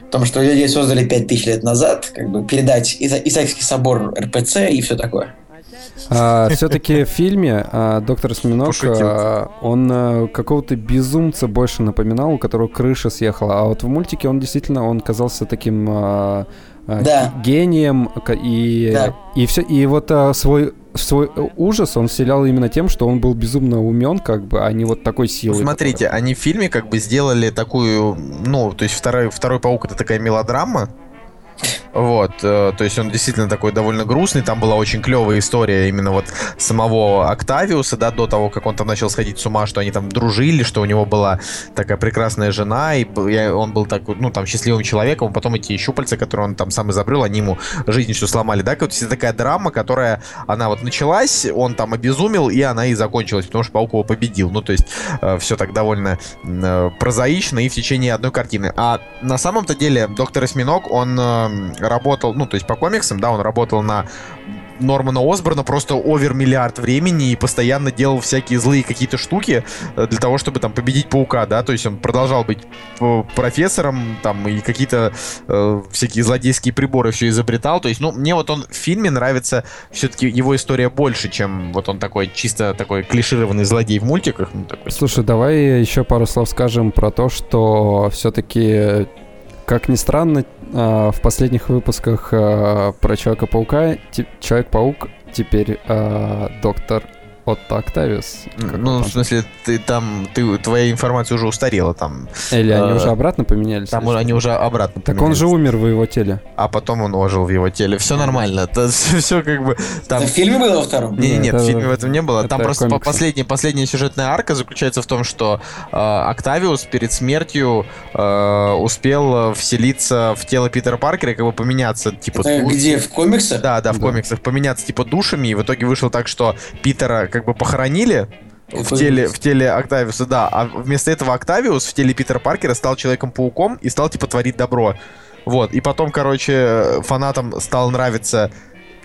в том, что людей создали 5000 лет назад, как бы передать Исаакиевский собор РПЦ и все такое. А, все-таки в фильме а, доктор Осьминог, а, он а, какого-то безумца больше напоминал, у которого крыша съехала. А вот в мультике он действительно, он казался таким а да. гением и, да. и все. И вот а, свой свой ужас он вселял именно тем, что он был безумно умен, как бы, а не вот такой силой. Смотрите, которая... они в фильме как бы сделали такую, ну, то есть второй, второй паук это такая мелодрама, вот, э, то есть он действительно такой довольно грустный. Там была очень клевая история именно вот самого Октавиуса, да, до того, как он там начал сходить с ума, что они там дружили, что у него была такая прекрасная жена, и он был так, ну, там, счастливым человеком, потом эти щупальца, которые он там сам изобрел, они ему жизнь все сломали, да, это такая драма, которая, она вот началась, он там обезумел, и она и закончилась, потому что Паук его победил. Ну, то есть э, все так довольно э, прозаично и в течение одной картины. А на самом-то деле доктор Осьминог, он работал, ну, то есть по комиксам, да, он работал на Нормана Осборна просто овер миллиард времени и постоянно делал всякие злые какие-то штуки э, для того, чтобы там победить паука, да, то есть он продолжал быть профессором там и какие-то э, всякие злодейские приборы все изобретал, то есть, ну, мне вот он в фильме нравится все-таки его история больше, чем вот он такой чисто такой клишированный злодей в мультиках. Ну, такой, Слушай, давай еще пару слов скажем про то, что все-таки как ни странно, а, в последних выпусках а, про Человека-паука Человек-паук теперь а, доктор Отто Октавиус. Ну, в смысле, ты там, ты, твоя информация уже устарела там. Или они э, уже обратно поменялись? Там или они уже обратно Так он же умер в его теле. А потом он ожил в его теле. Все нормально. Это все как бы... Там... Это в фильме было во втором? Не, нет, нет, в фильме в этом не было. Там просто последняя, последняя сюжетная арка заключается в том, что э, Октавиус перед смертью э, успел вселиться в тело Питера Паркера и как бы поменяться, типа... Это где, в комиксах? Да, да, в да. комиксах. Поменяться, типа, душами, и в итоге вышло так, что Питера как бы похоронили, в теле, в теле Октавиуса, да. А вместо этого Октавиус в теле Питера Паркера стал Человеком-пауком и стал, типа, творить добро. Вот. И потом, короче, фанатам стал нравиться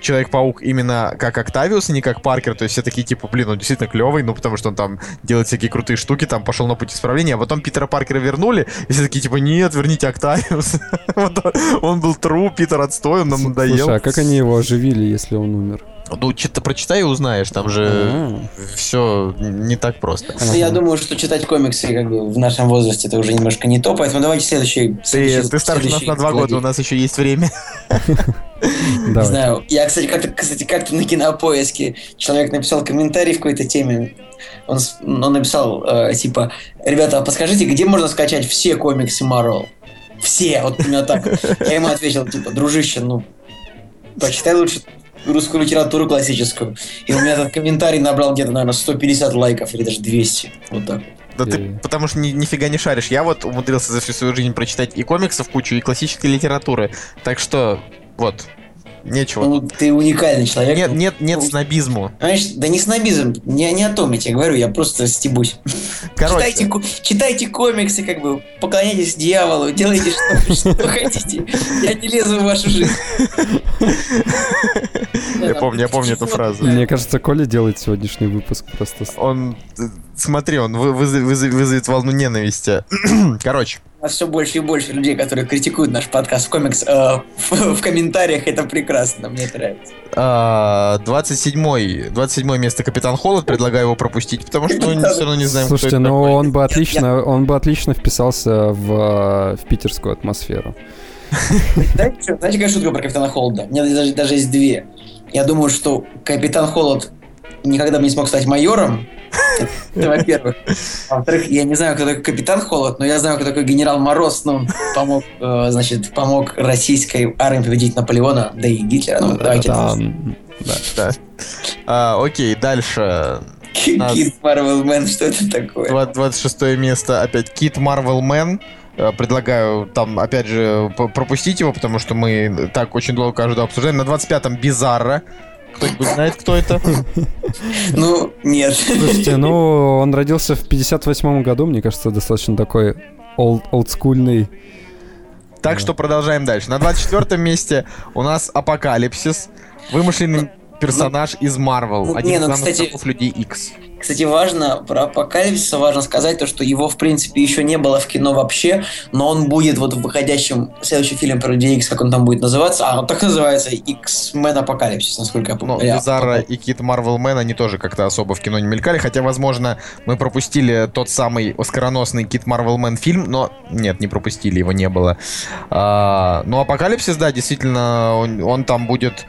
Человек-паук именно как Октавиус, а не как Паркер. То есть все такие, типа, блин, он действительно клевый, ну, потому что он там делает всякие крутые штуки, там пошел на путь исправления, а потом Питера Паркера вернули, и все такие, типа, нет, верните Октавиус. он был тру, Питер отстой, он нам надоел. Слушай, а как они его оживили, если он умер? Ну, что-то прочитай и узнаешь, там же mm-hmm. все не так просто. Mm-hmm. Я думаю, что читать комиксы как бы в нашем возрасте это уже немножко не то, поэтому давайте следующий. следующий ты, ты старше нас на два года, у нас еще есть время. Не знаю. Я, кстати, как-то, кстати, как-то на кинопоиске человек написал комментарий в какой-то теме. Он, он написал, э, типа, ребята, подскажите, где можно скачать все комиксы Marvel? Все, вот именно так. Я ему ответил, типа, дружище, ну, почитай лучше русскую литературу классическую. И у меня этот комментарий набрал где-то, наверное, 150 лайков или даже 200. Вот так. Да ты потому что ни, нифига не шаришь. Я вот умудрился за всю свою жизнь прочитать и комиксов кучу, и классической литературы. Так что, вот, нечего. Ну, ты уникальный человек. Нет, нет, нет ну, снобизму. Знаешь, да не снобизм, не, не о том я тебе говорю, я просто стебусь. Короче. Читайте, читайте комиксы, как бы, поклоняйтесь дьяволу, делайте что, что хотите. Я не лезу в вашу жизнь. Я помню, я помню эту фразу. Мне кажется, Коля делает сегодняшний выпуск просто. Он, смотри, он вызовет волну ненависти. Короче, нас все больше и больше людей, которые критикуют наш подкаст в комикс э, в, в комментариях. Это прекрасно, мне нравится. А, 27 27 место Капитан Холод. Предлагаю его пропустить, потому что мы все равно не знаем, Слушайте, кто это ну такой. он бы отлично, он бы отлично вписался в, в питерскую атмосферу. Знаете, какая шутка про Капитана Холода? У меня даже, даже есть две. Я думаю, что Капитан Холод никогда бы не смог стать майором. Это во-первых. Во-вторых, я не знаю, кто такой Капитан Холод, но я знаю, кто такой генерал Мороз. Ну, он помог, э, значит, помог российской армии победить Наполеона, да и Гитлера. Ну, давайте. Да, да. А, окей, дальше. Кит Марвел Мэн, что это такое? Два- 26 место опять Kid Marvelman. Э, Предлагаю там, опять же, пропустить его, потому что мы так очень долго каждого обсуждаем. На 25-м Бизарро. Кто-нибудь знает, кто это? Ну, нет. Слушайте, ну он родился в 58 году, мне кажется, достаточно такой олд, олдскульный. Так что продолжаем дальше. На 24 месте у нас Апокалипсис. Вымышленный персонаж из Марвел. Ну, Один не, из ну, главных кстати- врагов Людей X. Кстати, важно про Апокалипсиса важно сказать то, что его, в принципе, еще не было в кино вообще, но он будет вот в выходящем следующем фильме про Людей Икс, как он там будет называться, а он так называется, X-Men Апокалипсис, насколько я Ну, помню. Бизарро и Kid Marvelman, они тоже как-то особо в кино не мелькали, хотя, возможно, мы пропустили тот самый оскароносный Kid Marvelman фильм, но нет, не пропустили, его не было. А, ну, Апокалипсис, да, действительно, он, он там будет,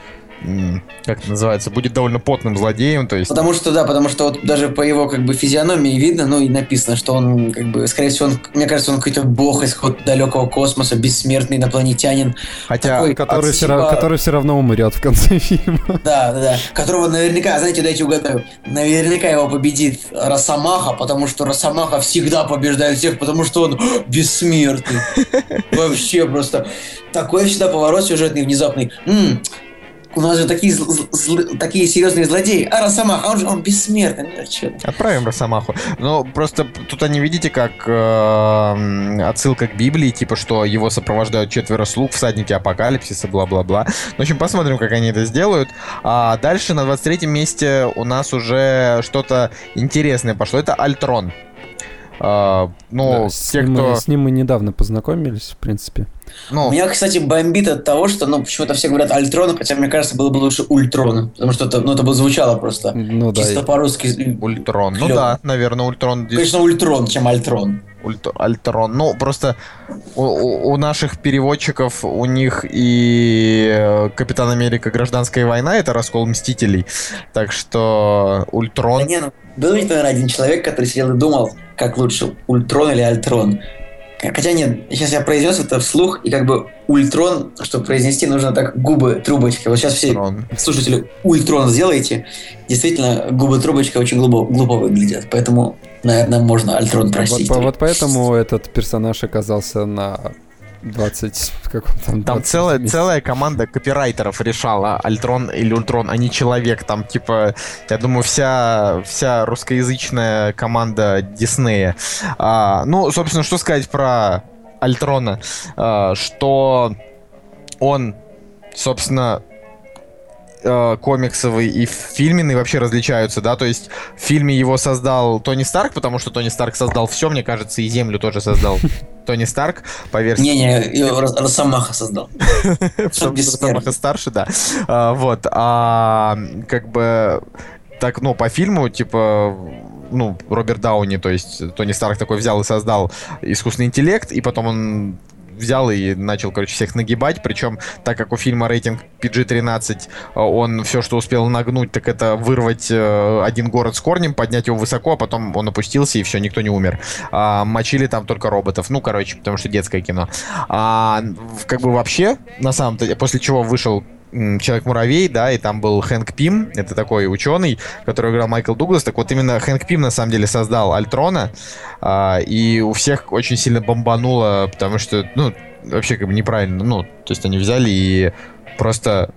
как это называется, будет довольно потным злодеем, то есть... Потому что, да, потому что вот даже по его как бы физиономии видно, ну и написано, что он как бы, скорее всего, он, мне кажется, он какой-то бог из какого-то далекого космоса, бессмертный инопланетянин, Хотя... такой- Который, от все, себя- который все равно умрет в конце фильма. Да, да, да. Которого наверняка, знаете, дайте угадаю, наверняка его победит Росомаха, потому что Росомаха всегда побеждает всех, потому что он бессмертный. Вообще просто. Такой всегда поворот сюжетный, внезапный. У нас же такие, зл- зл- такие серьезные злодеи. А Росомаха, он же он бессмертный. Ну. Отправим Росомаху. Но просто тут они, видите, как э, отсылка к Библии, типа, что его сопровождают четверо слуг, всадники апокалипсиса, бла-бла-бла. Ну, в общем, посмотрим, как они это сделают. А дальше на 23 месте у нас уже что-то интересное пошло. Это Альтрон. А, ну, Да, с, те, ним кто... мы, с ним мы недавно познакомились, в принципе. Ну, Меня, кстати, бомбит от того, что, ну, почему-то все говорят Альтрон, хотя, мне кажется, было бы лучше Ультрон, потому что это, ну, это бы звучало просто. Ну да. Чисто и- по-русски. Ультрон. Ну Клёво. да, наверное, Ультрон... здесь- Конечно, Ультрон, чем Альтрон. Ульт- Альтрон. Ну, просто у, у- у наших переводчиков, у них и э, Капитан Америка Гражданская война это раскол Мстителей. Так что Да Ультрон. не, ну, был ведь, наверное, один человек, который сидел и думал, как лучше, Ультрон или Альтрон. Хотя нет, сейчас я произнес это вслух, и как бы Ультрон, чтобы произнести, нужно так губы трубочкой. Вот сейчас все Ультрон. слушатели Ультрон сделайте. Действительно, губы трубочкой очень глупо, глупо выглядят. Поэтому, наверное, можно Альтрон Вот, простить. по- вот поэтому этот персонаж оказался на 20... В каком там? Там 20 целая, целая команда копирайтеров решала, Альтрон или Ультрон, а не человек. Там, типа, я думаю, вся, вся русскоязычная команда Диснея. А, ну, собственно, что сказать про Альтрона? А, что он, собственно, э, комиксовый и фильменный вообще различаются, да, то есть в фильме его создал Тони Старк, потому что Тони Старк создал все, мне кажется, и Землю тоже создал Тони Старк по версии Не-не, Росомаха создал. Самых старше, да. А, вот. А как бы так, ну, по фильму, типа, ну, Роберт Дауни, то есть Тони Старк такой взял и создал искусственный интеллект, и потом он взял и начал, короче, всех нагибать. Причем, так как у фильма рейтинг PG-13, э, он все, что успел нагнуть, так это вырвать э, один город с корнем, поднять его высоко, а потом он опустился, и все, никто не умер. А, мочили там только роботов. Ну, короче, потому что детское кино. А, как бы вообще, на самом-то, после чего вышел Человек-муравей, да, и там был Хэнк Пим, это такой ученый, который играл Майкл Дуглас, так вот именно Хэнк Пим на самом деле создал Альтрона, а, и у всех очень сильно бомбануло, потому что, ну, вообще как бы неправильно, ну, то есть они взяли и просто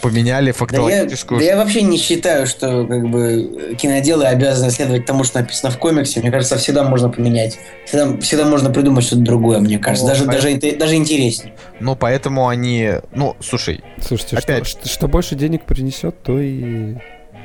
поменяли Да я, фактологическую... да я вообще не считаю, что как бы киноделы обязаны следовать тому, что написано в комиксе. Мне кажется, всегда можно поменять. Всегда, всегда можно придумать что-то другое, мне кажется. Ну, даже, а- даже, даже интереснее. Ну, поэтому они... Ну, слушай, Слушайте, Опять что, что больше денег принесет, то и...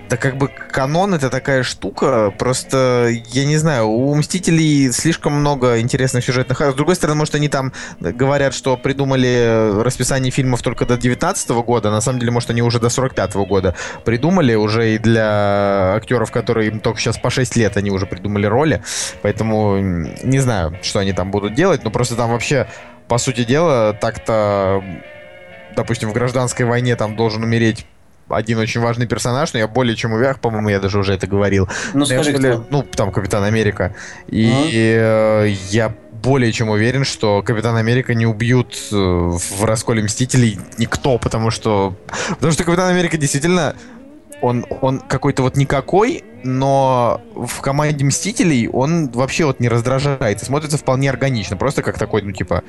Да как бы канон это такая штука, просто, я не знаю, у Мстителей слишком много интересных сюжетных... С другой стороны, может, они там говорят, что придумали расписание фильмов только до 19 года, на самом деле, может, они уже до 45 -го года придумали, уже и для актеров, которые им только сейчас по 6 лет, они уже придумали роли, поэтому не знаю, что они там будут делать, но просто там вообще, по сути дела, так-то допустим, в гражданской войне там должен умереть один очень важный персонаж, но я более чем уверен, по-моему, я даже уже это говорил. Ну, скажи, более, Ну, там Капитан Америка. И uh-huh. я более чем уверен, что Капитан Америка не убьют э, в расколе Мстителей никто, потому что... Потому что Капитан Америка действительно он, он какой-то вот никакой, но в команде Мстителей он вообще вот не раздражает и смотрится вполне органично, просто как такой, ну типа...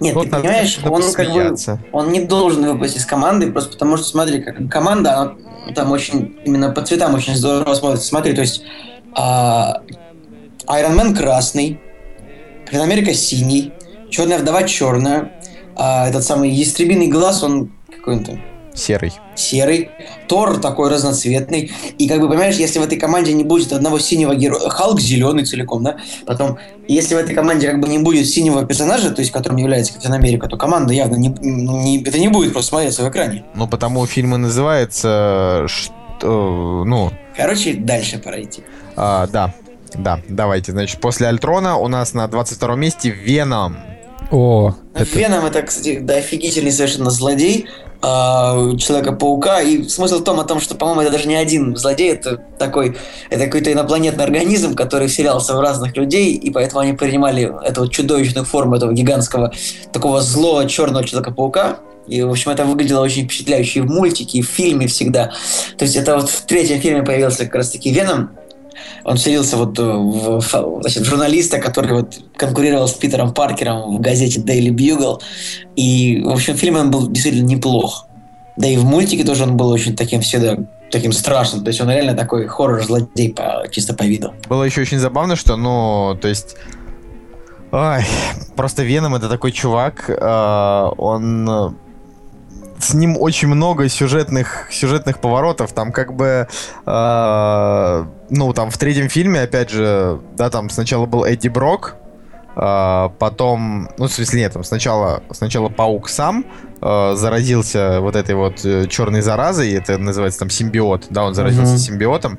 Нет, вот ты понимаешь, он как бы, он не должен выпасть из команды, просто потому что, смотри, как команда, она там очень, именно по цветам очень здорово смотрится. Смотри, то есть а, Iron Man красный, Капитан Америка синий, Черная вдова черная, а этот самый ястребиный глаз, он какой-то Серый. Серый. Тор такой разноцветный. И как бы, понимаешь, если в этой команде не будет одного синего героя... Халк зеленый целиком, да? Потом, если в этой команде как бы не будет синего персонажа, то есть которым является Капитан Америка, то команда явно не, не, это не будет просто смотреться в экране. Ну, потому фильм и называется... Что, ну... Короче, дальше пора идти. А, да, да, давайте. Значит, после Альтрона у нас на 22 месте Веном. О, это... Веном это, кстати, да, офигительный совершенно злодей. А, Человека-паука. И смысл в том, о том, что, по-моему, это даже не один злодей, это такой, это какой-то инопланетный организм, который вселялся в разных людей, и поэтому они принимали эту вот чудовищную форму этого гигантского, такого злого черного Человека-паука. И, в общем, это выглядело очень впечатляюще и в мультике, и в фильме всегда. То есть это вот в третьем фильме появился как раз-таки Веном, он вселился вот э, в, значит, в журналиста, который вот конкурировал с Питером Паркером в газете Daily Bugle. И, в общем, фильм он был действительно неплох. Да и в мультике тоже он был очень таким всегда таким страшным. То есть он реально такой хоррор-злодей по, чисто по виду. Было еще очень забавно, что, ну, то есть... Ой, просто Веном это такой чувак, э, он с ним очень много сюжетных, сюжетных поворотов. Там как бы, э, ну, там в третьем фильме, опять же, да, там сначала был Эдди Брок, э, потом, ну, в смысле, нет, там сначала, сначала Паук сам э, заразился вот этой вот э, черной заразой, это называется там симбиот, да, он заразился mm-hmm. симбиотом,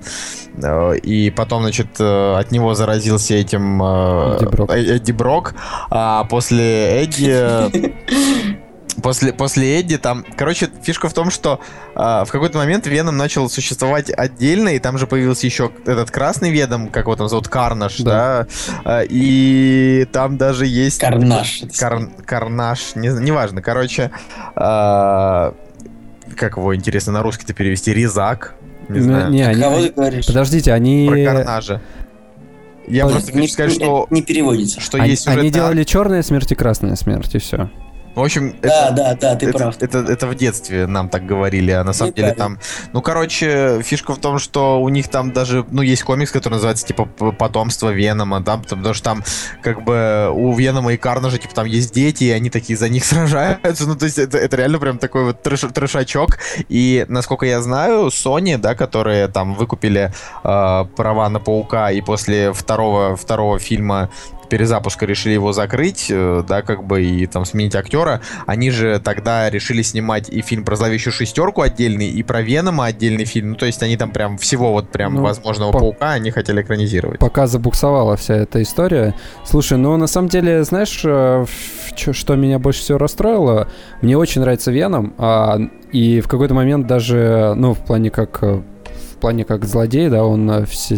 э, и потом, значит, э, от него заразился этим э, Эдди Брок, Эдди Брок а после Эдди... После, после Эдди там... Короче, фишка в том, что э, в какой-то момент Веном начал существовать отдельно, и там же появился еще этот красный Ведом, как его там зовут, Карнаш, да? да? Э, и там даже есть... Карнаш. Кар, карнаш, не, неважно. Короче, э, как его, интересно, на русский-то перевести? Резак? Не ну, знаю. Не, они, Кого ты говоришь? Подождите, они... Про Карнажа. Я Ой, просто хочу сказать, что... Не переводится. Что они, есть. Они делали черная смерть и красная смерть, и все. В общем, да, это, да, да, ты это, прав. Это, это, это в детстве нам так говорили, а на самом деле там... Ну, короче, фишка в том, что у них там даже, ну, есть комикс, который называется, типа, «Потомство Венома», да, потому что там, как бы, у Венома и Карнажа, типа, там есть дети, и они такие за них сражаются, ну, то есть это, это реально прям такой вот трэш, трэшачок, и, насколько я знаю, Sony, да, которые там выкупили э, права на Паука, и после второго, второго фильма перезапуска решили его закрыть, э, да, как бы, и там сменить актера, они же тогда решили снимать и фильм про зловещую шестерку отдельный, и про Венома отдельный фильм. Ну, то есть они там прям всего вот прям ну, возможного по... паука они хотели экранизировать. Пока забуксовала вся эта история. Слушай, ну на самом деле, знаешь, э, что меня больше всего расстроило? Мне очень нравится Веном, а, и в какой-то момент даже, ну, в плане как э, в плане как злодей, да, он все,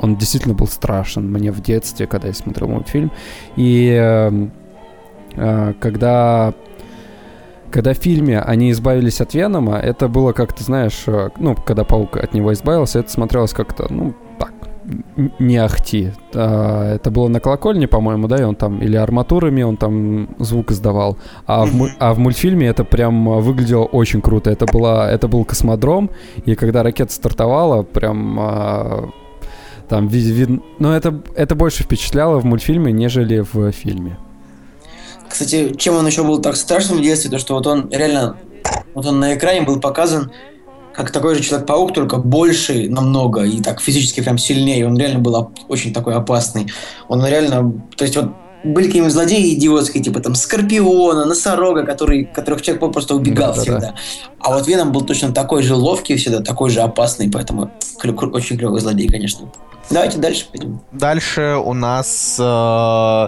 он действительно был страшен мне в детстве, когда я смотрел мультфильм. И э, э, когда когда в фильме они избавились от Венома, это было как-то, знаешь, э, ну, когда Паук от него избавился, это смотрелось как-то, ну, так, не ахти. А, это было на колокольне, по-моему, да, и он там, или арматурами он там звук издавал. А в, а в мультфильме это прям выглядело очень круто. Это, была, это был космодром, и когда ракета стартовала, прям а, там вид, вид... Но это, это больше впечатляло в мультфильме, нежели в фильме. Кстати, чем он еще был так страшным в детстве, то что вот он реально, вот он на экране был показан как такой же Человек-паук, только больше намного и так физически прям сильнее. Он реально был очень такой опасный. Он реально, то есть вот были какие-нибудь злодеи идиотские, типа там Скорпиона, Носорога, который, которых человек просто убегал да, всегда. Да, да. А вот Веном был точно такой же ловкий всегда, такой же опасный, поэтому очень клевый злодей, конечно. Давайте дальше пойдем. Дальше у нас э,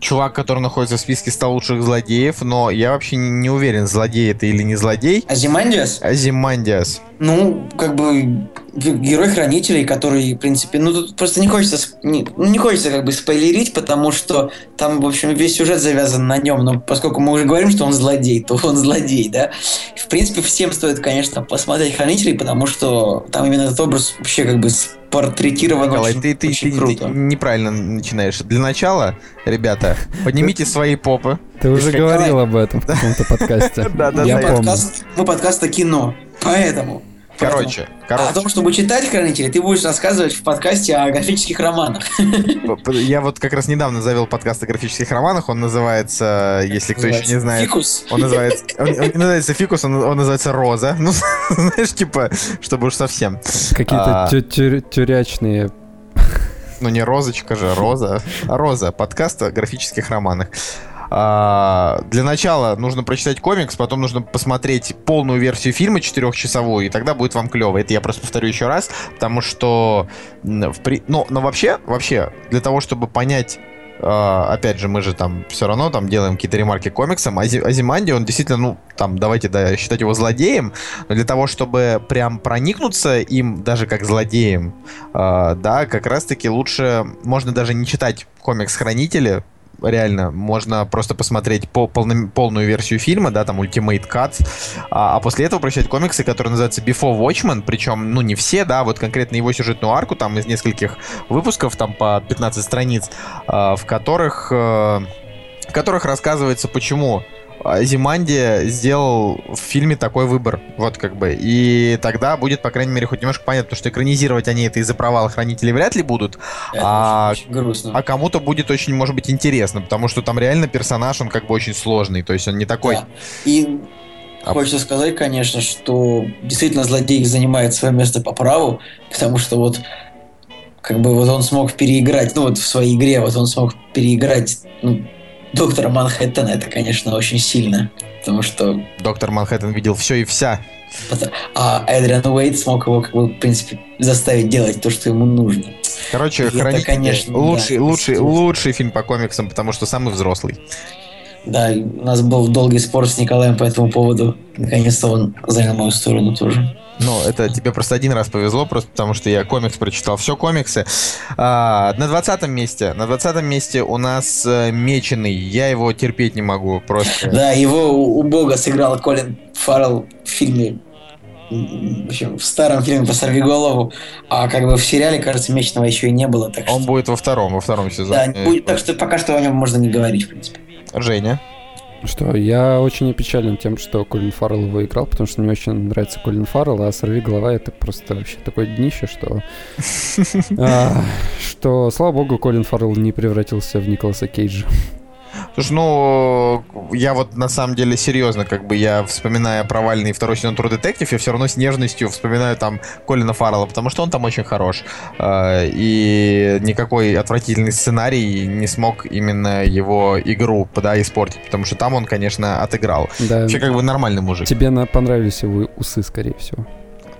чувак, который находится в списке 100 лучших злодеев, но я вообще не уверен, злодей это или не злодей. Азимандиас? Азимандиас. Ну, как бы герой хранителей, который, в принципе, ну тут просто не хочется, не, ну, не хочется как бы спойлерить, потому что там, в общем, весь сюжет завязан на нем, но поскольку мы уже говорим, что он злодей, то он злодей, да. В принципе, всем стоит, конечно, посмотреть хранителей, потому что там именно этот образ вообще как бы портретирован Николай, очень, ты, ты, очень ты, круто. Ты неправильно начинаешь. Для начала, ребята, поднимите свои попы. Ты уже говорил об этом в каком-то подкасте. Да, да, да. Мы подкаст о кино, поэтому Короче, короче. А о том, чтобы читать хранители, ты будешь рассказывать в подкасте о графических романах. Я вот как раз недавно завел подкаст о графических романах. Он называется, если кто еще не знает... Фикус. Он называется, он, он называется Фикус, он, он называется Роза. Ну, знаешь, типа, чтобы уж совсем. Какие-то а... тюрячные ну не розочка же, роза. Роза. Подкаст о графических романах. Для начала нужно прочитать комикс, потом нужно посмотреть полную версию фильма четырехчасовую, и тогда будет вам клево. Это я просто повторю еще раз, потому что, ну, но вообще, вообще, для того, чтобы понять Uh, опять же, мы же там все равно там делаем какие-то ремарки комиксам. Ази, Азиманди, он действительно, ну, там, давайте да, считать его злодеем, но для того, чтобы прям проникнуться им даже как злодеем, uh, да, как раз-таки лучше, можно даже не читать комикс Хранители, реально, можно просто посмотреть по, полный, полную версию фильма, да, там Ultimate Cut, а, а после этого прочитать комиксы, которые называются Before Watchmen, причем, ну, не все, да, вот конкретно его сюжетную арку, там из нескольких выпусков, там по 15 страниц, а, в которых, а, в которых рассказывается, почему Зиманди сделал в фильме такой выбор. Вот как бы. И тогда будет, по крайней мере, хоть немножко понятно, потому что экранизировать они это из-за провала хранителей вряд ли будут. Это а, очень, очень грустно. а кому-то будет очень, может быть, интересно, потому что там реально персонаж, он как бы очень сложный. То есть он не такой. Да. И а... Хочется сказать, конечно, что действительно злодей занимает свое место по праву, потому что вот как бы вот он смог переиграть, ну вот в своей игре вот он смог переиграть ну, доктора Манхэттена это, конечно, очень сильно. Потому что... Доктор Манхэттен видел все и вся. А Эдриан Уэйт смог его, как бы, в принципе, заставить делать то, что ему нужно. Короче, хранитель конечно, лучший, да, лучший, лучший фильм по комиксам, потому что самый взрослый. Да, у нас был долгий спор с Николаем по этому поводу. Наконец-то он занял мою сторону тоже. Ну, это тебе просто один раз повезло, просто потому что я комикс прочитал. Все комиксы. А, на двадцатом месте. На двадцатом месте у нас э, Меченый. Я его терпеть не могу просто. Да, его у Бога сыграл Колин Фаррелл в фильме в, общем, в старом фильме по сорви голову, а как бы в сериале, кажется, Меченого еще и не было. Так Он что... будет во втором, во втором сезоне. Да, будет, так что пока что о нем можно не говорить, в принципе. Женя. Что, я очень опечален тем, что Колин Фаррелл его играл, потому что мне очень нравится Колин Фаррелл, а «Сорви голова» — это просто вообще такое днище, что... А, что, слава богу, Колин Фаррелл не превратился в Николаса Кейджа. Слушай, ну, я вот на самом деле серьезно, как бы я вспоминаю провальный второй сезон True Detective, я все равно с нежностью вспоминаю там Колина Фаррелла, потому что он там очень хорош. А, и никакой отвратительный сценарий не смог именно его игру, да, испортить, потому что там он, конечно, отыграл. Да. Вообще как бы нормальный мужик. Тебе понравились его усы, скорее всего.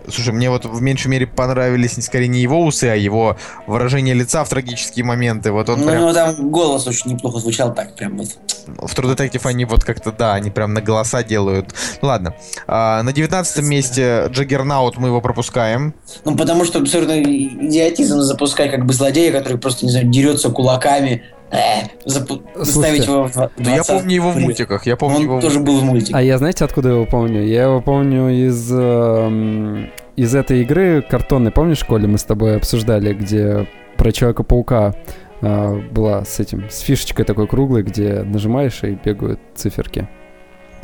Слушай, мне вот в меньшей мере понравились скорее не его усы, а его выражение лица в трагические моменты. Вот он ну, прям... ну, там голос очень неплохо звучал так прям вот. В True Detective они вот как-то, да, они прям на голоса делают. Ну, ладно. А, на девятнадцатом месте Джаггернаут мы его пропускаем. Ну, потому что абсолютно идиотизм запускать как бы злодея, который просто, не знаю, дерется кулаками, э, заставить его в Да я помню его в мультиках. Я помню Он его тоже был в мультиках. А я знаете, откуда его помню? Я его помню из... Э, из этой игры картонной, помнишь, Коля, мы с тобой обсуждали, где про Человека-паука э, была с этим, с фишечкой такой круглой, где нажимаешь и бегают циферки.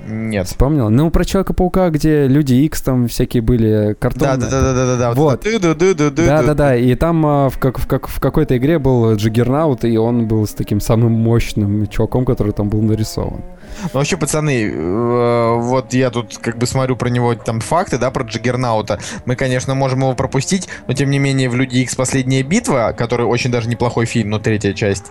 Нет. Вспомнил? Ну, про Человека-паука, где Люди Икс там всякие были, картонные. Да-да-да-да-да. Вот. Да-да-да, и там а, в, как, в, как, в какой-то игре был Джиггернаут, и он был с таким самым мощным чуваком, который там был нарисован. Ну, вообще, пацаны, э, вот я тут как бы смотрю про него там факты, да, про Джиггернаута. Мы, конечно, можем его пропустить, но тем не менее в Люди Икс Последняя битва, который очень даже неплохой фильм, но третья часть,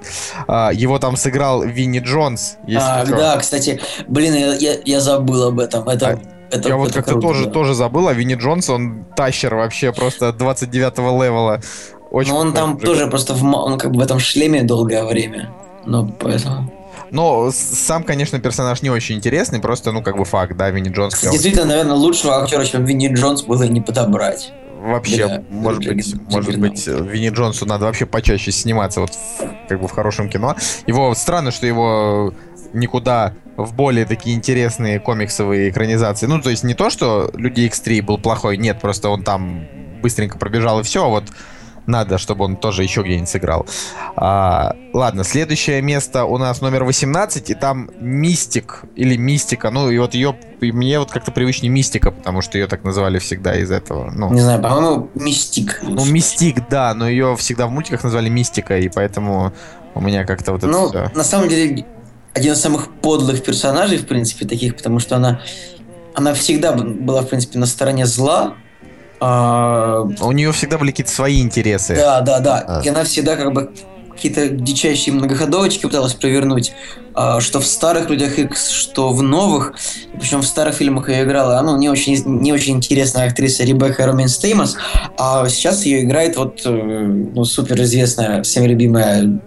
а, его там сыграл Винни Джонс. А, да, кстати, блин, я, я, забыл об этом. Это а, это, я это вот как-то тоже, да. тоже забыл, а Винни Джонс, он тащер вообще просто 29-го левела. Очень Но он там мужик. тоже просто в, он как бы в этом шлеме долгое время. Ну, поэтому... Но сам, конечно, персонаж не очень интересный, просто, ну, как бы факт, да, Винни Джонс. Действительно, наверное, лучшего актера, чем Винни Джонс, было не подобрать. Вообще, для, может для, быть, для, может для быть, Винни Джонсу надо вообще почаще сниматься вот в, как бы в хорошем кино. Его странно, что его никуда в более такие интересные комиксовые экранизации. Ну, то есть не то, что Люди X3 был плохой, нет, просто он там быстренько пробежал и все, а вот надо, чтобы он тоже еще где-нибудь сыграл. А, ладно, следующее место у нас номер 18, и там Мистик, или Мистика, ну, и вот ее, мне вот как-то привычнее Мистика, потому что ее так называли всегда из этого. Ну, Не знаю, по-моему, Мистик. Ну, Мистик, да, но ее всегда в мультиках назвали Мистика, и поэтому у меня как-то вот это Ну, на самом деле, один из самых подлых персонажей, в принципе, таких, потому что она, она всегда была, в принципе, на стороне зла. А... У нее всегда были какие-то свои интересы. Да, да, да. А. И она всегда как бы какие-то дичайшие многоходовочки пыталась провернуть, а, что в старых Людях X, что в новых. Причем в старых фильмах ее играла, ну, не очень, не очень интересная актриса Ребекка Ромин Стеймос, а сейчас ее играет вот э, ну, суперизвестная, всем любимая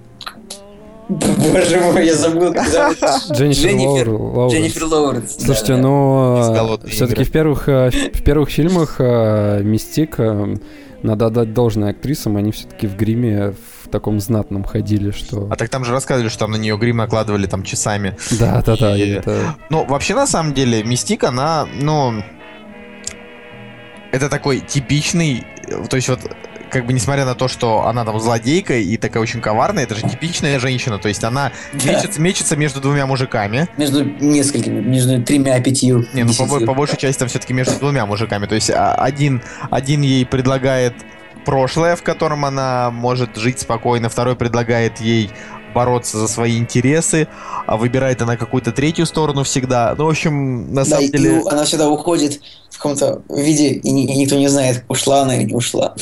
Боже мой, я забыл, как зовут. Дженнифер Лоуренс. Дженнифер Лоуренс. Слушайте, ну, все-таки в первых, э, в первых фильмах э, Мистик, э, надо отдать должное актрисам, они все-таки в гриме в таком знатном ходили, что... А так там же рассказывали, что там на нее грим накладывали там часами. Да, да, да. Это... Ну, вообще, на самом деле, Мистик, она, ну... Это такой типичный... То есть вот как бы несмотря на то, что она там злодейка и такая очень коварная, это же типичная женщина, то есть она да. мечется, мечется между двумя мужиками. Между несколькими, между тремя, пятью. Не, ну по, по большей части там все-таки между двумя мужиками, то есть а, один, один ей предлагает прошлое, в котором она может жить спокойно, второй предлагает ей бороться за свои интересы, а выбирает она какую-то третью сторону всегда. Ну, в общем, на да, самом деле... она всегда уходит в каком-то виде, и, и никто не знает, ушла она или не ушла.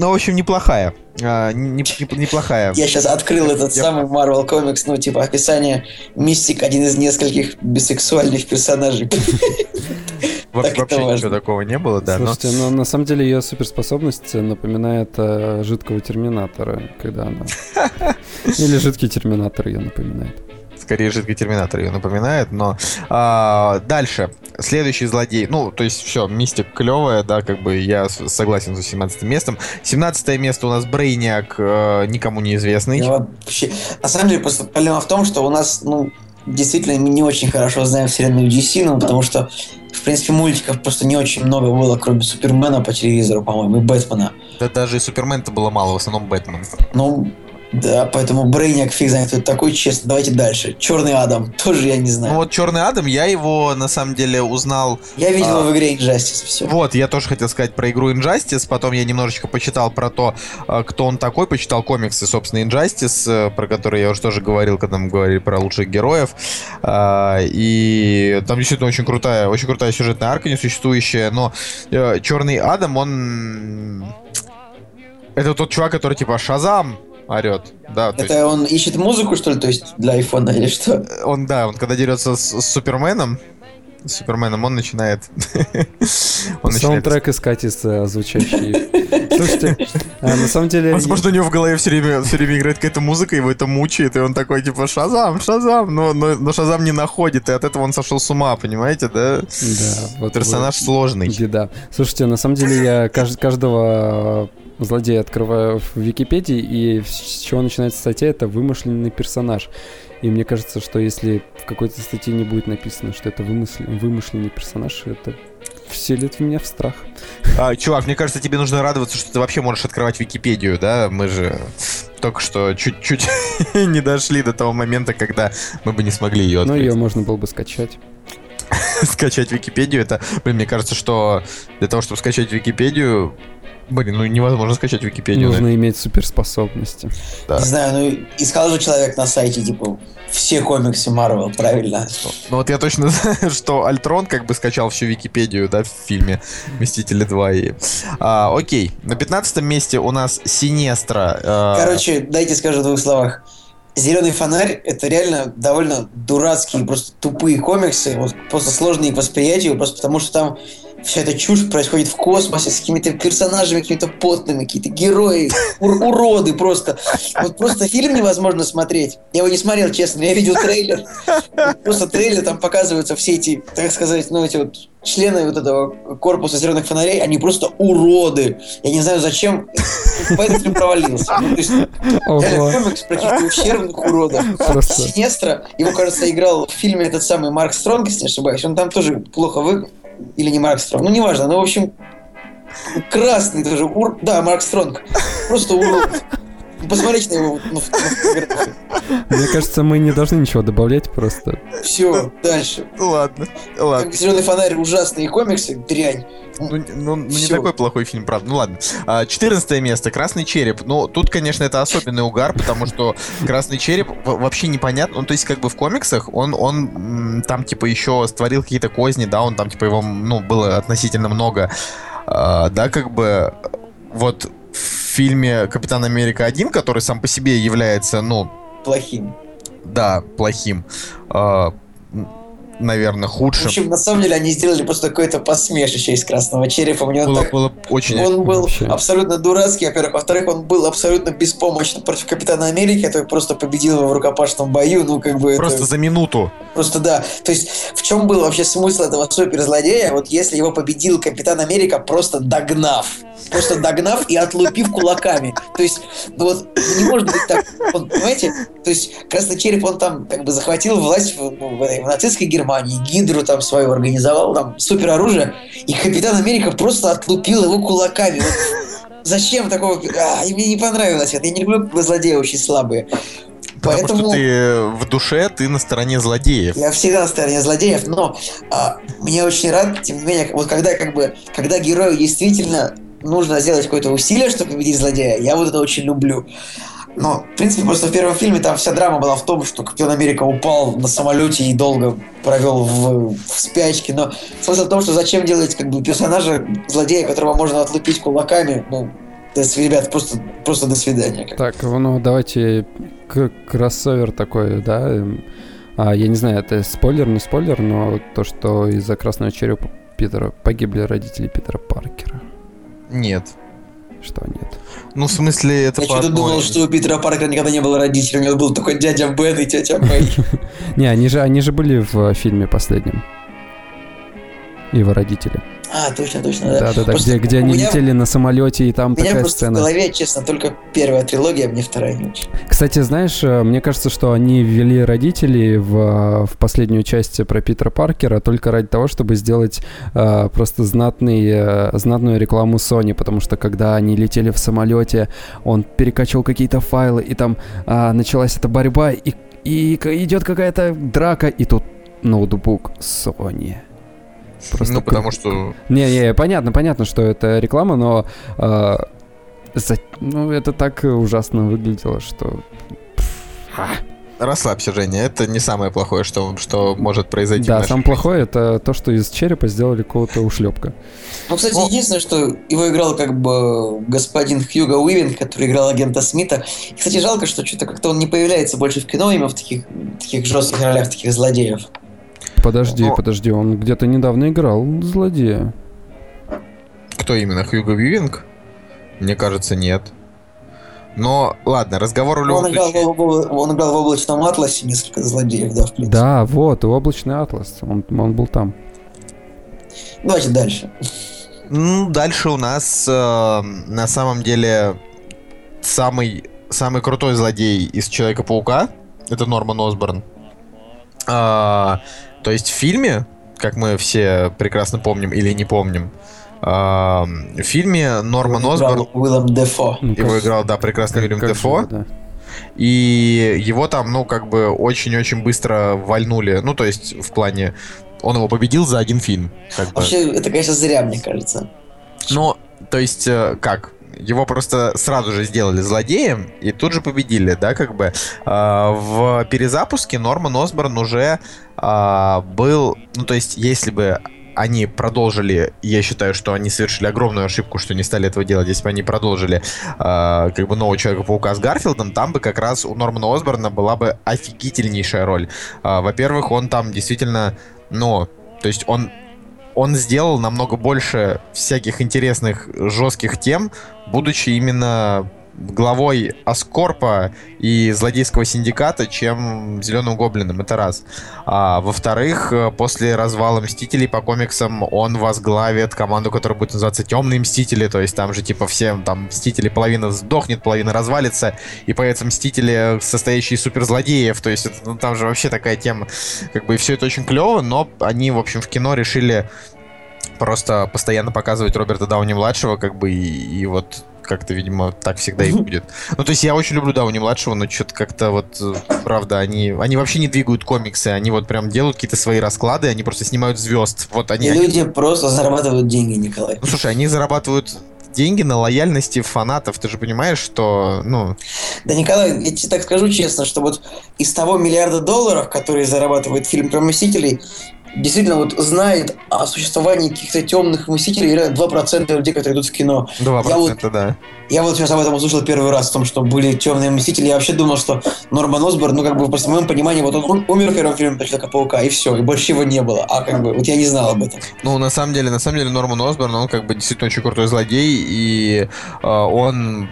Ну, в общем, неплохая. А, не, не, неплохая. Я сейчас открыл этот Я... самый Marvel Comics, ну, типа, описание Мистик один из нескольких бисексуальных персонажей. Вообще ничего такого не было, да. Слушайте, но на самом деле ее суперспособность напоминает э, жидкого терминатора, когда она... Или жидкий терминатор ее напоминает скорее жидкий терминатор ее напоминает, но а, дальше следующий злодей, ну то есть все, мистик клевая, да, как бы я согласен с 17 местом. 17 место у нас Брейниак, э, никому неизвестный. Я вообще, на самом деле просто проблема в том, что у нас, ну действительно мы не очень хорошо знаем вселенную DC, ну потому что в принципе, мультиков просто не очень много было, кроме Супермена по телевизору, по-моему, и Бэтмена. Да даже и Супермена-то было мало, в основном Бэтмен. Ну, да, поэтому Брейняк фиг знает, кто такой, честно. Давайте дальше. Черный Адам, тоже я не знаю. Ну вот Черный Адам, я его на самом деле узнал. Я видел а, в игре Injustice, все. Вот, я тоже хотел сказать про игру Injustice, потом я немножечко почитал про то, а, кто он такой, почитал комиксы, собственно, Injustice, э, про которые я уже тоже говорил, когда мы говорили про лучших героев. А, и там действительно очень крутая, очень крутая сюжетная арка несуществующая, но э, Черный Адам, он... Это тот чувак, который типа Шазам, орет. Да, Это есть... он ищет музыку, что ли, то есть для айфона или что? Он, да, он когда дерется с, с Суперменом, с Суперменом, он начинает... он Саундтрек искать из э, звучащий. Слушайте, а, на самом деле... Возможно, у него в голове все время, все время играет какая-то музыка, его это мучает, и он такой, типа, Шазам, Шазам, но, но, но Шазам не находит, и от этого он сошел с ума, понимаете, да? Да. Вот Персонаж сложный. Беда. Слушайте, на самом деле я кажд, каждого злодея открываю в Википедии, и с чего начинается статья, это вымышленный персонаж. И мне кажется, что если в какой-то статье не будет написано, что это вымышленный, вымышленный персонаж, это вселит в меня в страх. А, чувак, мне кажется, тебе нужно радоваться, что ты вообще можешь открывать Википедию, да? Мы же только что чуть-чуть не дошли до того момента, когда мы бы не смогли ее Ну, открыть. ее можно было бы скачать. скачать Википедию, это, блин, мне кажется, что для того, чтобы скачать Википедию, блин, ну невозможно скачать Википедию. Нужно иметь суперспособности. Да. Не знаю, ну искал же человек на сайте, типа, все комиксы Марвел, правильно? Ну вот я точно знаю, что Альтрон как бы скачал всю Википедию, да, в фильме «Мстители 2». И... А, окей, на 15 месте у нас Синестра. а, Короче, дайте скажу в двух словах. Зеленый фонарь это реально довольно дурацкие, просто тупые комиксы, вот просто сложные к восприятию, просто потому что там вся эта чушь происходит в космосе с какими-то персонажами, какими-то потными, какие-то герои, ур- уроды просто. Вот просто фильм невозможно смотреть. Я его не смотрел, честно, я видел трейлер. Просто трейлер, там показываются все эти, так сказать, ну эти вот члены вот этого корпуса зеленых фонарей, они просто уроды. Я не знаю, зачем, поэтому фильм провалился. Ну, то есть, комикс про каких-то ущербных уродов. Просто. Синестра, его, кажется, играл в фильме этот самый Марк Стронг, если не ошибаюсь. Он там тоже плохо вы... Или не Марк Стронг, ну неважно. Ну, в общем, красный тоже. Ур... Да, Марк Стронг. Просто урод. Посмотрите на его ну. Мне кажется, мы не должны ничего добавлять, просто. Все, дальше. Ну ладно, ладно. Зеленый фонарь ужасные комиксы, дрянь. Ну, не- ну, ну, такой плохой фильм, правда. Ну ладно. А, 14 место. Красный череп. Ну, тут, конечно, это особенный угар, потому что Красный череп вообще непонятно. Ну, то есть, как бы в комиксах он, он там, типа, еще створил какие-то козни, да, он там, типа, его, ну, было относительно много. А, да, как бы вот фильме Капитан Америка 1, который сам по себе является, ну, Плохим. да, плохим, а, наверное, В худшим. общем, на самом деле они сделали просто какое-то посмешище из красного черепа. Мне он Было, так было очень... Он был Вообще. абсолютно дурацкий, во-первых. Во-вторых, он был абсолютно беспомощен против Капитана Америки, который просто победил его в рукопашном бою. Ну, как бы Просто это... за минуту. Просто да. То есть, в чем был вообще смысл этого суперзлодея? Вот если его победил Капитан Америка, просто догнав. Просто догнав и отлупив кулаками. То есть, ну вот, не может быть так. Он, понимаете? То есть, Красный Череп, он там как бы захватил власть в, ну, в в нацистской Германии, Гидру там свою организовал, там, супероружие, и Капитан Америка просто отлупил его кулаками. Вот Зачем такого? А, мне не понравилось это. Я не люблю, злодеи очень слабые. Потому Поэтому... что ты в душе, ты на стороне злодеев. Я всегда на стороне злодеев, но а, мне очень рад, тем не менее, вот когда как бы, когда герою действительно нужно сделать какое-то усилие, чтобы победить злодея, я вот это очень люблю. Но, в принципе, просто в первом фильме там вся драма была в том, что Капитан Америка упал на самолете и долго провел в, в спячке. Но смысл в том, что зачем делать как бы персонажа злодея, которого можно отлупить кулаками, ну, до ребят, просто, просто до свидания. Так, ну давайте к- кроссовер такой, да. эм, А, я не знаю, это спойлер, не спойлер, но то, что из-за красного черепа Питера погибли родители Питера Паркера. Нет. Что нет? Ну, в смысле, это Я что-то думал, что у Питера Паркера никогда не было родителей, у него был только дядя Бен и тетя Мэй. Не, они же, они же были в фильме последнем. Его родители. А, точно, точно, да. Да-да-да, Просто где, где у они меня- летели на самолете, и там такая просто в сцена. голове, честно, только первая трилогия, а мне вторая не очень. Кстати, знаешь, э, мне кажется, что они ввели родителей в, э, в последнюю часть про Питера Паркера только ради того, чтобы сделать э, просто знатный, э, знатную рекламу Sony, потому что когда они летели в самолете, он перекачивал какие-то файлы, и там а, началась эта борьба, и, и идет какая-то драка, и тут ноутбук Sony. Просто Ну, потому что... Не-не, понятно, понятно, что это реклама, но э, за- ну, это так ужасно выглядело, что... пф, а. Расслабься, Женя, это не самое плохое, что, что может произойти. Да, самое жизни. плохое это то, что из черепа сделали какого-то ушлепка. Ну, кстати, единственное, что его играл как бы господин Хьюго Уивинг, который играл агента Смита. И, кстати, жалко, что что-то как-то он не появляется больше в кино именно в таких, таких жестких ролях, таких злодеев. Подожди, Но- подожди, он где-то недавно играл злодея. Кто именно? Хьюго Вивинг? Мне кажется, нет. Но, ладно, разговор в любом Он играл, случае... в, в- он играл в облачном атласе несколько злодеев, да, в принципе. Да, вот, и облачный атлас, он, он был там. Давайте дальше. Ну, дальше у нас э, на самом деле самый, самый крутой злодей из Человека-паука. Это Норман Осборн. А, то есть в фильме, как мы все прекрасно помним или не помним, в фильме Норман Осборн... Уиллом Дефо. Его играл, да, прекрасный Уиллем Дефо. Же, да. И его там, ну, как бы очень-очень быстро вальнули. Ну, то есть, в плане, он его победил за один фильм. Как Вообще, бы. это, конечно, зря, мне кажется. Ну, то есть, э, как? Его просто сразу же сделали злодеем и тут же победили, да, как бы. А, в перезапуске Норман Осборн уже а, был, ну, то есть, если бы они продолжили, я считаю, что они совершили огромную ошибку, что не стали этого делать, если бы они продолжили э, как бы нового Человека-паука с Гарфилдом, там бы как раз у Нормана Осборна была бы офигительнейшая роль. Э, во-первых, он там действительно, ну, то есть он он сделал намного больше всяких интересных жестких тем, будучи именно главой Аскорпа и злодейского синдиката, чем Зеленым Гоблином. Это раз. А, во-вторых, э, после развала Мстителей по комиксам он возглавит команду, которая будет называться Темные Мстители. То есть там же типа все там Мстители половина сдохнет, половина развалится, и появятся Мстители, состоящие из суперзлодеев. То есть это, ну, там же вообще такая тема. Как бы и все это очень клево, но они, в общем, в кино решили просто постоянно показывать Роберта Дауни-младшего, как бы, и, и вот как-то, видимо, так всегда и будет. Ну, то есть я очень люблю Дауни-младшего, но что-то как-то вот, э, правда, они, они вообще не двигают комиксы, они вот прям делают какие-то свои расклады, они просто снимают звезд. Вот они, и люди они... просто зарабатывают деньги, Николай. Ну, слушай, они зарабатывают деньги на лояльности фанатов. Ты же понимаешь, что, ну... Да, Николай, я тебе так скажу честно, что вот из того миллиарда долларов, которые зарабатывает фильм про Мстителей, действительно вот знает о существовании каких-то темных мыслителей реально 2% людей, которые идут в кино. 2%, я вот, да. Я вот сейчас об этом услышал первый раз, о том, что были темные мыслители. Я вообще думал, что Норман Осборн, ну, как бы, по моему пониманию, вот он умер в первом фильме про Человека-паука, и все, и больше его не было. А как бы, вот я не знал об этом. Ну, на самом деле, на самом деле, Норман Осборн, он как бы действительно очень крутой злодей, и э, он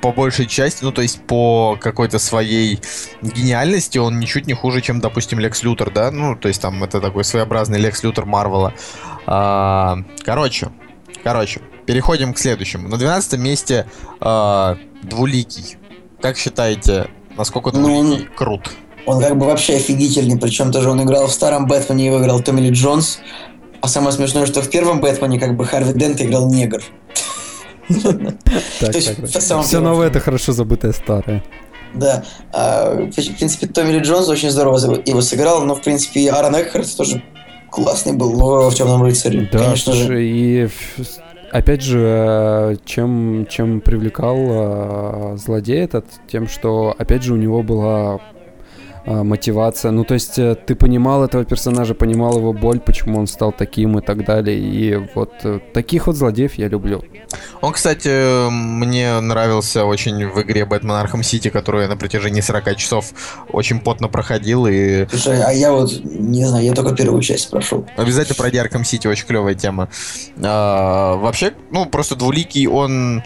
по большей части, ну, то есть по какой-то своей гениальности он ничуть не хуже, чем, допустим, Лекс Лютер, да? Ну, то есть там это такой своеобразный Лекс Лютер Марвела. А, короче, короче, переходим к следующему. На 12 месте а, Двуликий. Как считаете, насколько ну, Двуликий он, крут? Он как бы вообще офигительный, причем тоже он играл в старом Бэтмене, его играл Томми Ли Джонс. А самое смешное, что в первом Бэтмене как бы Харви Дент играл негр. Все новое это хорошо забытое старое. Да. А, в принципе, Томми Ли Джонс очень здорово его сыграл, но, в принципе, и Аарон Экхарт тоже классный был в «Темном рыцаре». Да, конечно же. И опять же, э, чем, чем привлекал э, злодей этот, тем, что, опять же, у него была мотивация. Ну, то есть э, ты понимал этого персонажа, понимал его боль, почему он стал таким и так далее. И вот э, таких вот злодеев я люблю. Он, кстати, мне нравился очень в игре Бэтмен Arkham City, которую я на протяжении 40 часов очень потно проходил. И... Слушай, а я вот, не знаю, я только первую часть прошел. Обязательно пройди Arkham City, очень клевая тема. А, вообще, ну, просто двуликий, он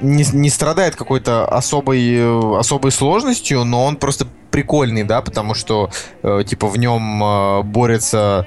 не, не страдает какой-то особой, э, особой сложностью, но он просто прикольный, да, потому что, э, типа, в нем э, борется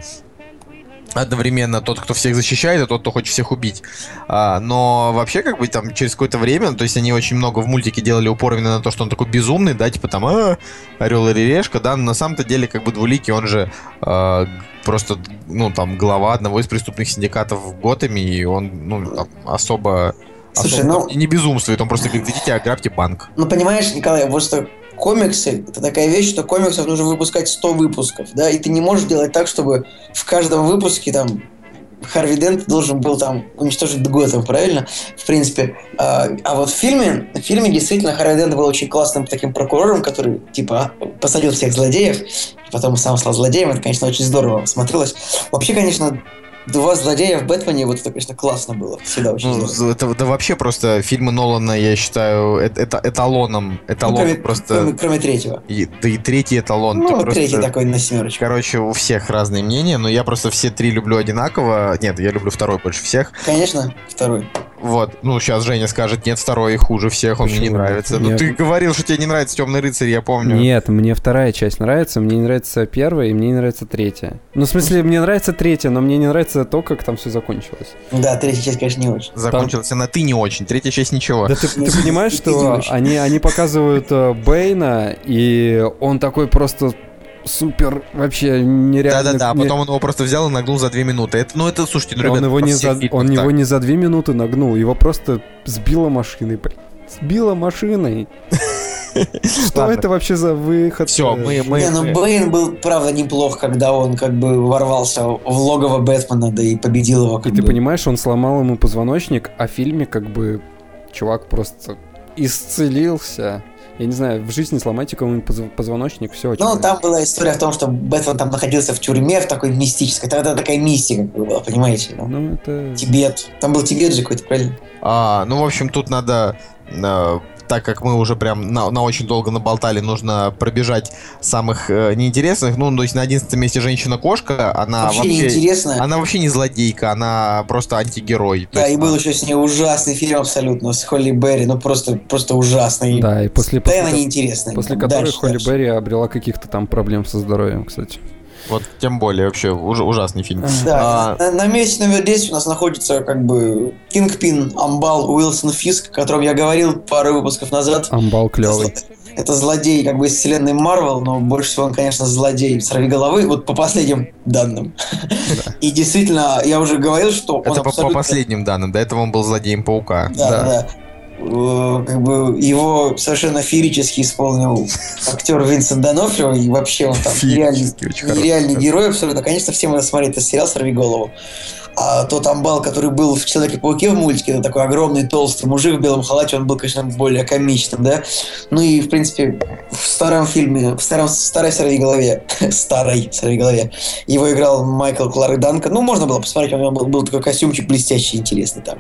одновременно тот, кто всех защищает, и тот, кто хочет всех убить. А, но вообще, как бы там через какое-то время, то есть они очень много в мультике делали упор именно на то, что он такой безумный, да, типа там а, Орел или Решка, да, но на самом-то деле, как бы двуликий, он же а, просто, ну, там, глава одного из преступных синдикатов в Готэме, и он, ну, там, особо Слушай, особо, ну... Не безумствует, он просто говорит, идите, ограбьте банк. Ну, понимаешь, Николай, просто комиксы — это такая вещь, что комиксов нужно выпускать 100 выпусков, да, и ты не можешь делать так, чтобы в каждом выпуске там Харви Дент должен был там уничтожить Готэм, правильно? В принципе. А, а вот в фильме, в фильме действительно Харви Дент был очень классным таким прокурором, который, типа, посадил всех злодеев, потом сам стал злодеем. Это, конечно, очень здорово смотрелось. Вообще, конечно, два злодея в Бэтмене, вот это, конечно, классно было. Всегда очень ну, это, да вообще просто фильмы Нолана, я считаю, это, это эталоном. Эталон ну, кроме, просто... Кроме, кроме третьего. И, да и третий эталон. Ну, третий просто... такой на семерочку. Короче, у всех разные мнения, но я просто все три люблю одинаково. Нет, я люблю второй больше всех. Конечно, второй. Вот, ну сейчас Женя скажет, нет, второй хуже всех, он Почему? мне не нравится. Ну ты говорил, что тебе не нравится Темный рыцарь, я помню. Нет, мне вторая часть нравится, мне не нравится первая, и мне не нравится третья. Ну, в смысле, мне нравится третья, но мне не нравится то, как там все закончилось. Да, третья часть, конечно, не очень. Закончилась там... она ты не очень, третья часть ничего. Да ты, ты понимаешь, что они, они показывают э, Бейна, и он такой просто супер вообще нереально. Да-да-да, а потом он его просто взял и нагнул за две минуты. Это, ну это, слушайте, ну, он ребята, его не за, фильмах он его так. не за две минуты нагнул, его просто сбила машиной. блин. Сбила машиной. Что Ладно. это вообще за выход? Всё, мы- мы- Не, ну Бэйн был, правда, неплох, когда он как бы ворвался в логово Бэтмена, да и победил его. И ты понимаешь, он сломал ему позвоночник, а в фильме как бы чувак просто исцелился. Я не знаю, в жизни сломайте кому-нибудь позв- позвоночник, все. Ну, там была история в том, что Бэтмен там находился в тюрьме, в такой мистической. Тогда такая мистика как бы была, понимаете? ну. Ну, это... Тибет. Там был Тибет же какой-то, правильно? А, ну, в общем, тут надо, э, так как мы уже прям на, на очень долго наболтали, нужно пробежать самых э, неинтересных. Ну, то есть на 11 месте женщина-кошка, она вообще, вообще... неинтересно. Она вообще не злодейка, она просто антигерой. Да, есть, и был еще с ней ужасный фильм абсолютно с Холли Берри, ну просто, просто ужасный. Да, и после, Да, после, она неинтересная. после которой дальше, Холли дальше. Берри обрела каких-то там проблем со здоровьем, кстати. Вот тем более вообще уж- ужасный фильм. Да, А, на, на месте номер 10 у нас находится как бы Кингпин Амбал Уилсон Фиск, о котором я говорил пару выпусков назад. Амбал клевый. это злодей как бы из вселенной Марвел, но больше всего он, конечно, злодей сорви головы, вот по последним данным. И действительно, я уже говорил, что он это по, по абсолютно- последним данным. До этого он был злодеем паука. Да, Да. да. Э, Как бы его совершенно феерически исполнил актер Винсент Донофрио, и вообще он там нереальный актер. герой абсолютно. Конечно, всем надо смотреть этот сериал «Сорви голову». А тот амбал, который был в Человеке-пауке в мультике, это такой огромный, толстый мужик в белом халате, он был, конечно, более комичным, да? Ну и, в принципе, в старом фильме, в старом, старой «Сорви голове», старой «Сорви голове», его играл Майкл Кларк Данкан. Ну, можно было посмотреть, у него был, был такой костюмчик блестящий, интересный там.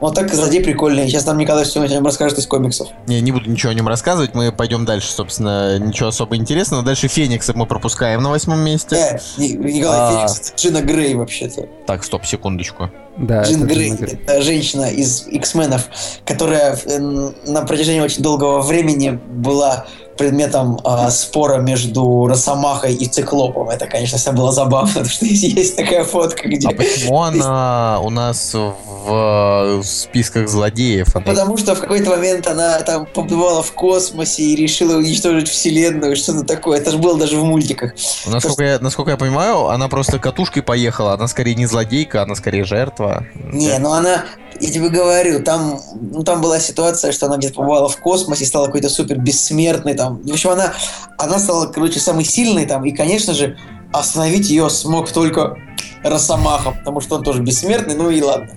Вот так злодей прикольный. Сейчас нам Николай все о нем расскажет из комиксов. Не, не буду ничего о нем рассказывать. Мы пойдем дальше, собственно, ничего особо интересного. Дальше Феникса мы пропускаем на восьмом месте. Э, Ни- Николай А. Феникс, Джина Грей вообще-то. Так, стоп, секундочку. Да, Джин это Грей, Грей. это женщина из X-менов, которая э, на протяжении очень долгого времени была предметом а, спора между Росомахой и Циклопом. Это, конечно, все было забавно, потому что есть, есть такая фотка, где... А почему она у нас в э, списках злодеев? Она- Потому что в какой-то момент она там побывала в космосе и решила уничтожить вселенную, что-то такое. Это же было даже в мультиках. Насколько я, насколько я понимаю, она просто катушкой поехала. Она скорее не злодейка, она скорее жертва. Не, ну она, я тебе говорю, там, ну, там была ситуация, что она где-то побывала в космосе, стала какой-то супер бессмертной там. В общем, она, она стала, короче, самой сильной там, и, конечно же, остановить ее смог только Росомаха, потому что он тоже бессмертный, ну и ладно.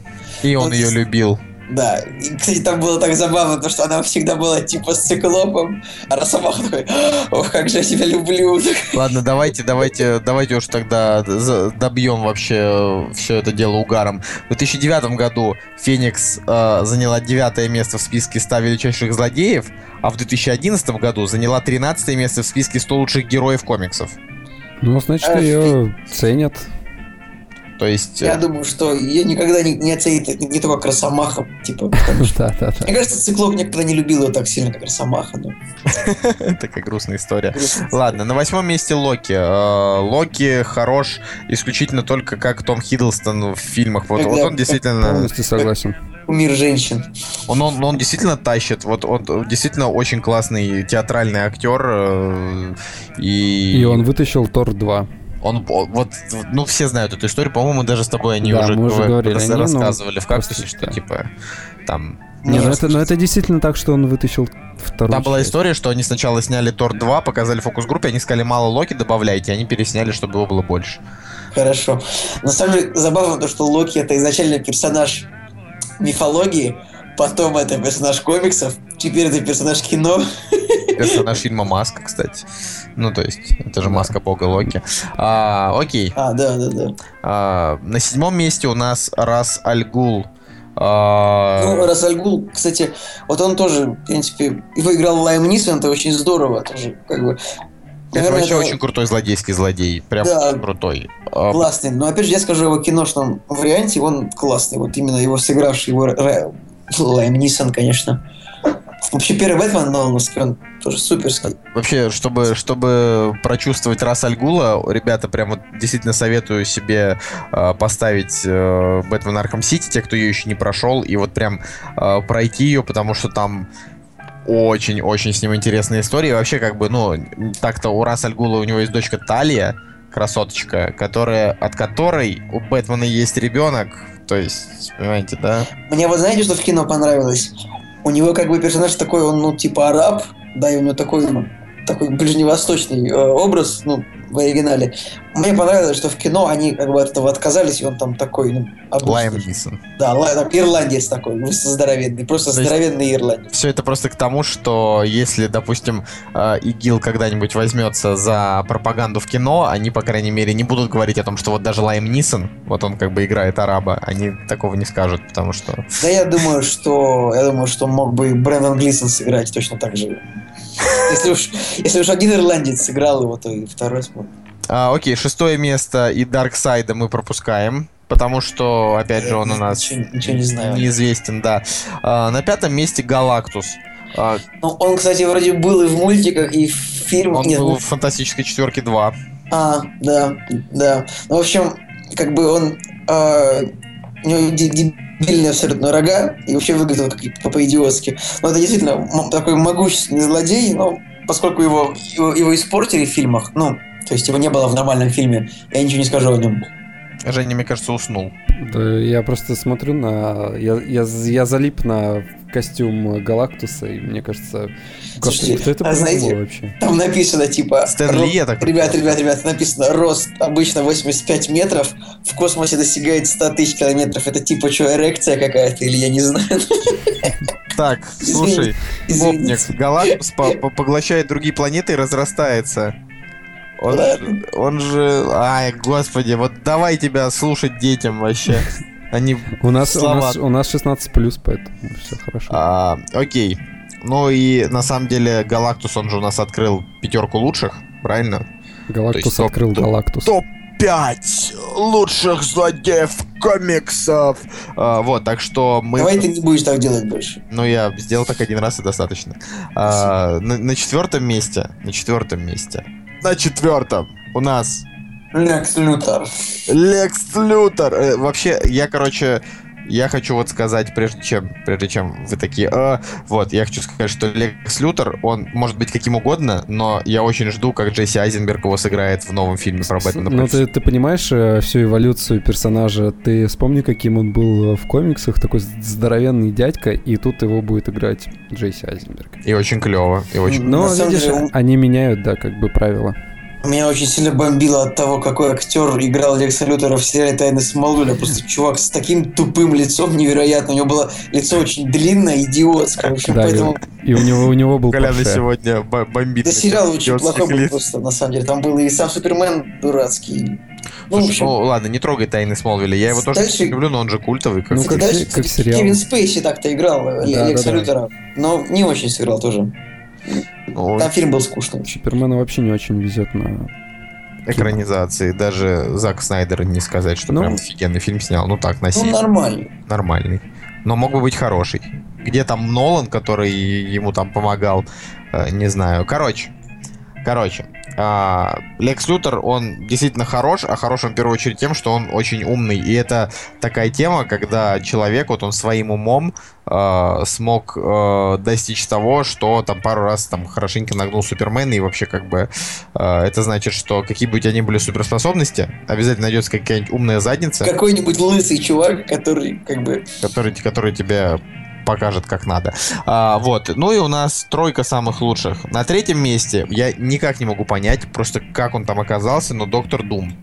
И он Вот ее здесь- любил. Да, и, кстати, там было так забавно, потому что она всегда была типа с циклопом, а Росомаха такой, ох, как же я тебя люблю. Ладно, давайте, давайте, давайте уж тогда добьем вообще все это дело угаром. В 2009 году Феникс э, заняла девятое место в списке 100 величайших злодеев, а в 2011 году заняла 13 место в списке 100 лучших героев комиксов. Ну, значит, А, ее ценят. То есть... Я э, думаю, что ее никогда не, не оценит не, только как Росомаха, типа, потому что... Да, да, да. Мне кажется, Циклоп никогда не любил ее так сильно, как Росомаха. Ну, Такая грустная история. Ладно, на восьмом месте Локи. Э, Локи хорош исключительно только как Том Хиддлстон в фильмах. Вот, он действительно... Полностью согласен. Кумир женщин. Он, он, он действительно тащит. Вот он действительно очень классный театральный актер. э, И, И он вытащил Тор 2. Он вот, ну все знают эту историю. По-моему, даже с тобой они Да, уже, мы уже говор- говорили но рассказывали в кактусе, что да. типа там. Не, ну Может, это, ну это действительно так, что он вытащил вторую Там была часть. история, что они сначала сняли Тор 2, показали фокус-группе, они сказали, мало Локи добавляйте, они пересняли, чтобы его было больше. Хорошо. На самом деле, забавно то, что Локи это изначально персонаж мифологии, потом это персонаж комиксов, теперь это персонаж кино. Персонаж фильма Маска, кстати. Ну, то есть, это же маска бога Локи. А, окей. А, да, да, да. А, на седьмом месте у нас Рас Альгул. А, Ну, Расальгул, кстати, вот он тоже, в принципе, его играл Лайм Нисон, это очень здорово тоже, как бы. это Наверное, вообще очень крутой злодейский злодей. Прям Да. очень крутой. А, классный. Но опять же, я скажу его киношном варианте, он классный. Вот именно его сыгравший его Лиам Нисон, конечно. Вообще первый Бэтмен Нолановский, он тоже суперский. Вообще, чтобы, чтобы прочувствовать Рас Альгула, ребята, прям вот действительно советую себе э, поставить э, Бэтмен Arkham City, те, кто ее еще не прошел, и вот прям э, пройти ее, потому что там очень-очень с ним интересная история. И вообще, как бы, ну, так-то у Рас Альгула у него есть дочка Талия, красоточка, которая, от которой у Бэтмена есть ребенок. То есть, понимаете, да? Мне вот знаете, что в кино понравилось? У него как бы персонаж такой, он, ну, типа араб, да, и у него такой, такой ближневосточный э, образ, ну, в оригинале. Мне понравилось, что в кино они как бы от этого отказались, и он там такой, ну, Лайм Нисон. Да, лай, так, ирландец такой, здоровенный, просто То здоровенный ирландец. Все это просто к тому, что если, допустим, э, ИГИЛ когда-нибудь возьмется за пропаганду в кино, они, по крайней мере, не будут говорить о том, что вот даже Лайм Нисон, вот он как бы играет араба, они такого не скажут, потому что... Да я думаю, что я думаю, что мог бы и Брэндон Глисон сыграть точно так же. Если уж, если уж один ирландец сыграл его, то и второй смог. А, окей, шестое место и Дарксайда мы пропускаем. Потому что, опять же, он у нас ничего, ничего не знаю. неизвестен, да. А, на пятом месте Галактус. А, ну, он, кстати, вроде был и в мультиках, и в фильмах. Он Нет, был ну... в Фантастической четверке 2. А, да, да. Ну, в общем, как бы он... Э, у него дебильные абсолютно рога, и вообще выглядел как по-идиотски. Но это действительно такой могущественный злодей, но поскольку его, его, его испортили в фильмах, ну, то есть его не было в нормальном фильме, я ничего не скажу о нем. Женя, мне кажется, уснул. Да, я просто смотрю на... Я, я, я залип на костюм Галактуса, и мне кажется... Слушайте, кто это а знаете, вообще? Там написано, типа... Стэнли, я так Ребят, ребят, ребят, написано, рост обычно 85 метров, в космосе достигает 100 тысяч километров. Это типа что, эрекция какая-то, или я не знаю? Так, слушай, Бобник, Галактус поглощает другие планеты и разрастается. Он, же, он же... Ай, господи, вот давай тебя слушать детям вообще. Они у нас, у нас, у нас 16 плюс, поэтому все хорошо. А, окей. Ну и на самом деле Галактус, он же у нас открыл пятерку лучших, правильно? Галактус топ, открыл топ, Галактус. Топ-5 лучших злодеев комиксов. А, вот, так что мы... Давай ты не будешь так делать больше. Ну, я сделал так один раз и достаточно. А, на, на четвертом месте, на четвертом месте на четвертом у нас Лекс Лютер. Лекс Лютер. Э, вообще, я, короче, я хочу вот сказать, прежде чем, прежде чем вы такие, а, вот, я хочу сказать, что Лекс Лютер, он может быть каким угодно, но я очень жду, как Джесси Айзенберг его сыграет в новом фильме про Бэтмена. Ну, ты, ты понимаешь э, всю эволюцию персонажа? Ты вспомни, каким он был в комиксах, такой здоровенный дядька, и тут его будет играть Джесси Айзенберг. И очень клево, и очень... Но, видишь, деле... они меняют, да, как бы правила. Меня очень сильно бомбило от того, какой актер играл Лекса Лютера в сериале «Тайны Смолвиля». Просто чувак с таким тупым лицом невероятно. У него было лицо очень длинное, идиотское. Общем, да, поэтому... и у него, у него был Коляна сегодня бомбит. Да сериал очень плохой был просто, на самом деле. Там был и сам Супермен дурацкий. Ну, Слушай, общем... ну ладно, не трогай Тайны Смолвиля. Я его тоже Дальше... люблю, но он же культовый. Как, ну, как, Дальше, как сериал. Кевин Спейси так-то играл, да, Лекса да, Лютера. Да. Но не очень сыграл тоже. Ну, Там фильм был скучный. Супермена вообще не очень везет на экранизации. Даже Зак Снайдер не сказать, что ну, прям офигенный фильм снял. Ну так, на Ну, нормальный. Нормальный. Но мог бы быть хороший. Где там Нолан, который ему там помогал, э, не знаю. Короче, короче, Лекс Лютер, он действительно хорош, а хорош он в первую очередь тем, что он очень умный. И это такая тема, когда человек, вот он своим умом э, смог э, достичь того, что там пару раз там хорошенько нагнул Супермена, и вообще как бы э, это значит, что какие бы у тебя ни были суперспособности, обязательно найдется какая-нибудь умная задница. Какой-нибудь лысый чувак, который как бы... Который, который тебя покажет как надо. А, вот. Ну и у нас тройка самых лучших. На третьем месте я никак не могу понять, просто как он там оказался, но Доктор Дум.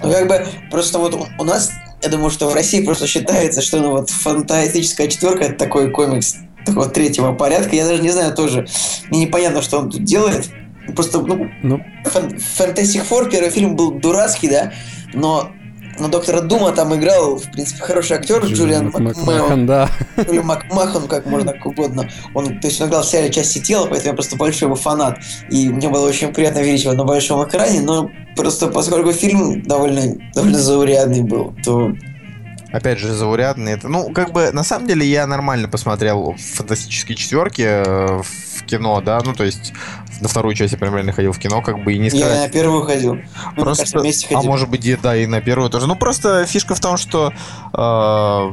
Ну, как бы, просто вот у нас, я думаю, что в России просто считается, что ну, вот фантастическая четверка это такой комикс такого третьего порядка. Я даже не знаю тоже. Мне непонятно, что он тут делает. Просто, ну, ну. Fantastic Four, первый фильм был дурацкий, да, но но доктора Дума там играл, в принципе, хороший актер Джулиан Макмахон. да. Или Макмахон, как можно как угодно. Он, то есть он играл в сериале «Части тела», поэтому я просто большой его фанат. И мне было очень приятно видеть его на большом экране, но просто поскольку фильм довольно, довольно заурядный был, то опять же, заурядный. Это, ну, как бы, на самом деле, я нормально посмотрел фантастические четверки э, в кино, да, ну, то есть на вторую часть я прям реально ходил в кино, как бы и не сказать. Я на первую ходил. Мы просто, кажется, а может быть, да, и на первую тоже. Ну, просто фишка в том, что э,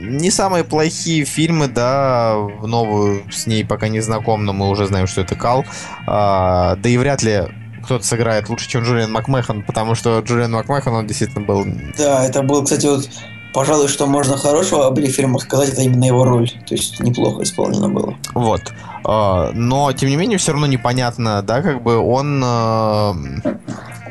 не самые плохие фильмы, да, в новую с ней пока не знаком, но мы уже знаем, что это Кал. А, да и вряд ли кто-то сыграет лучше, чем Джулиан Макмехан, потому что Джулиан Макмехан, он действительно был... Да, это был, кстати, вот, пожалуй, что можно хорошего об этих фильмах сказать, это именно его роль. То есть неплохо исполнено было. Вот. А, но, тем не менее, все равно непонятно, да, как бы он а,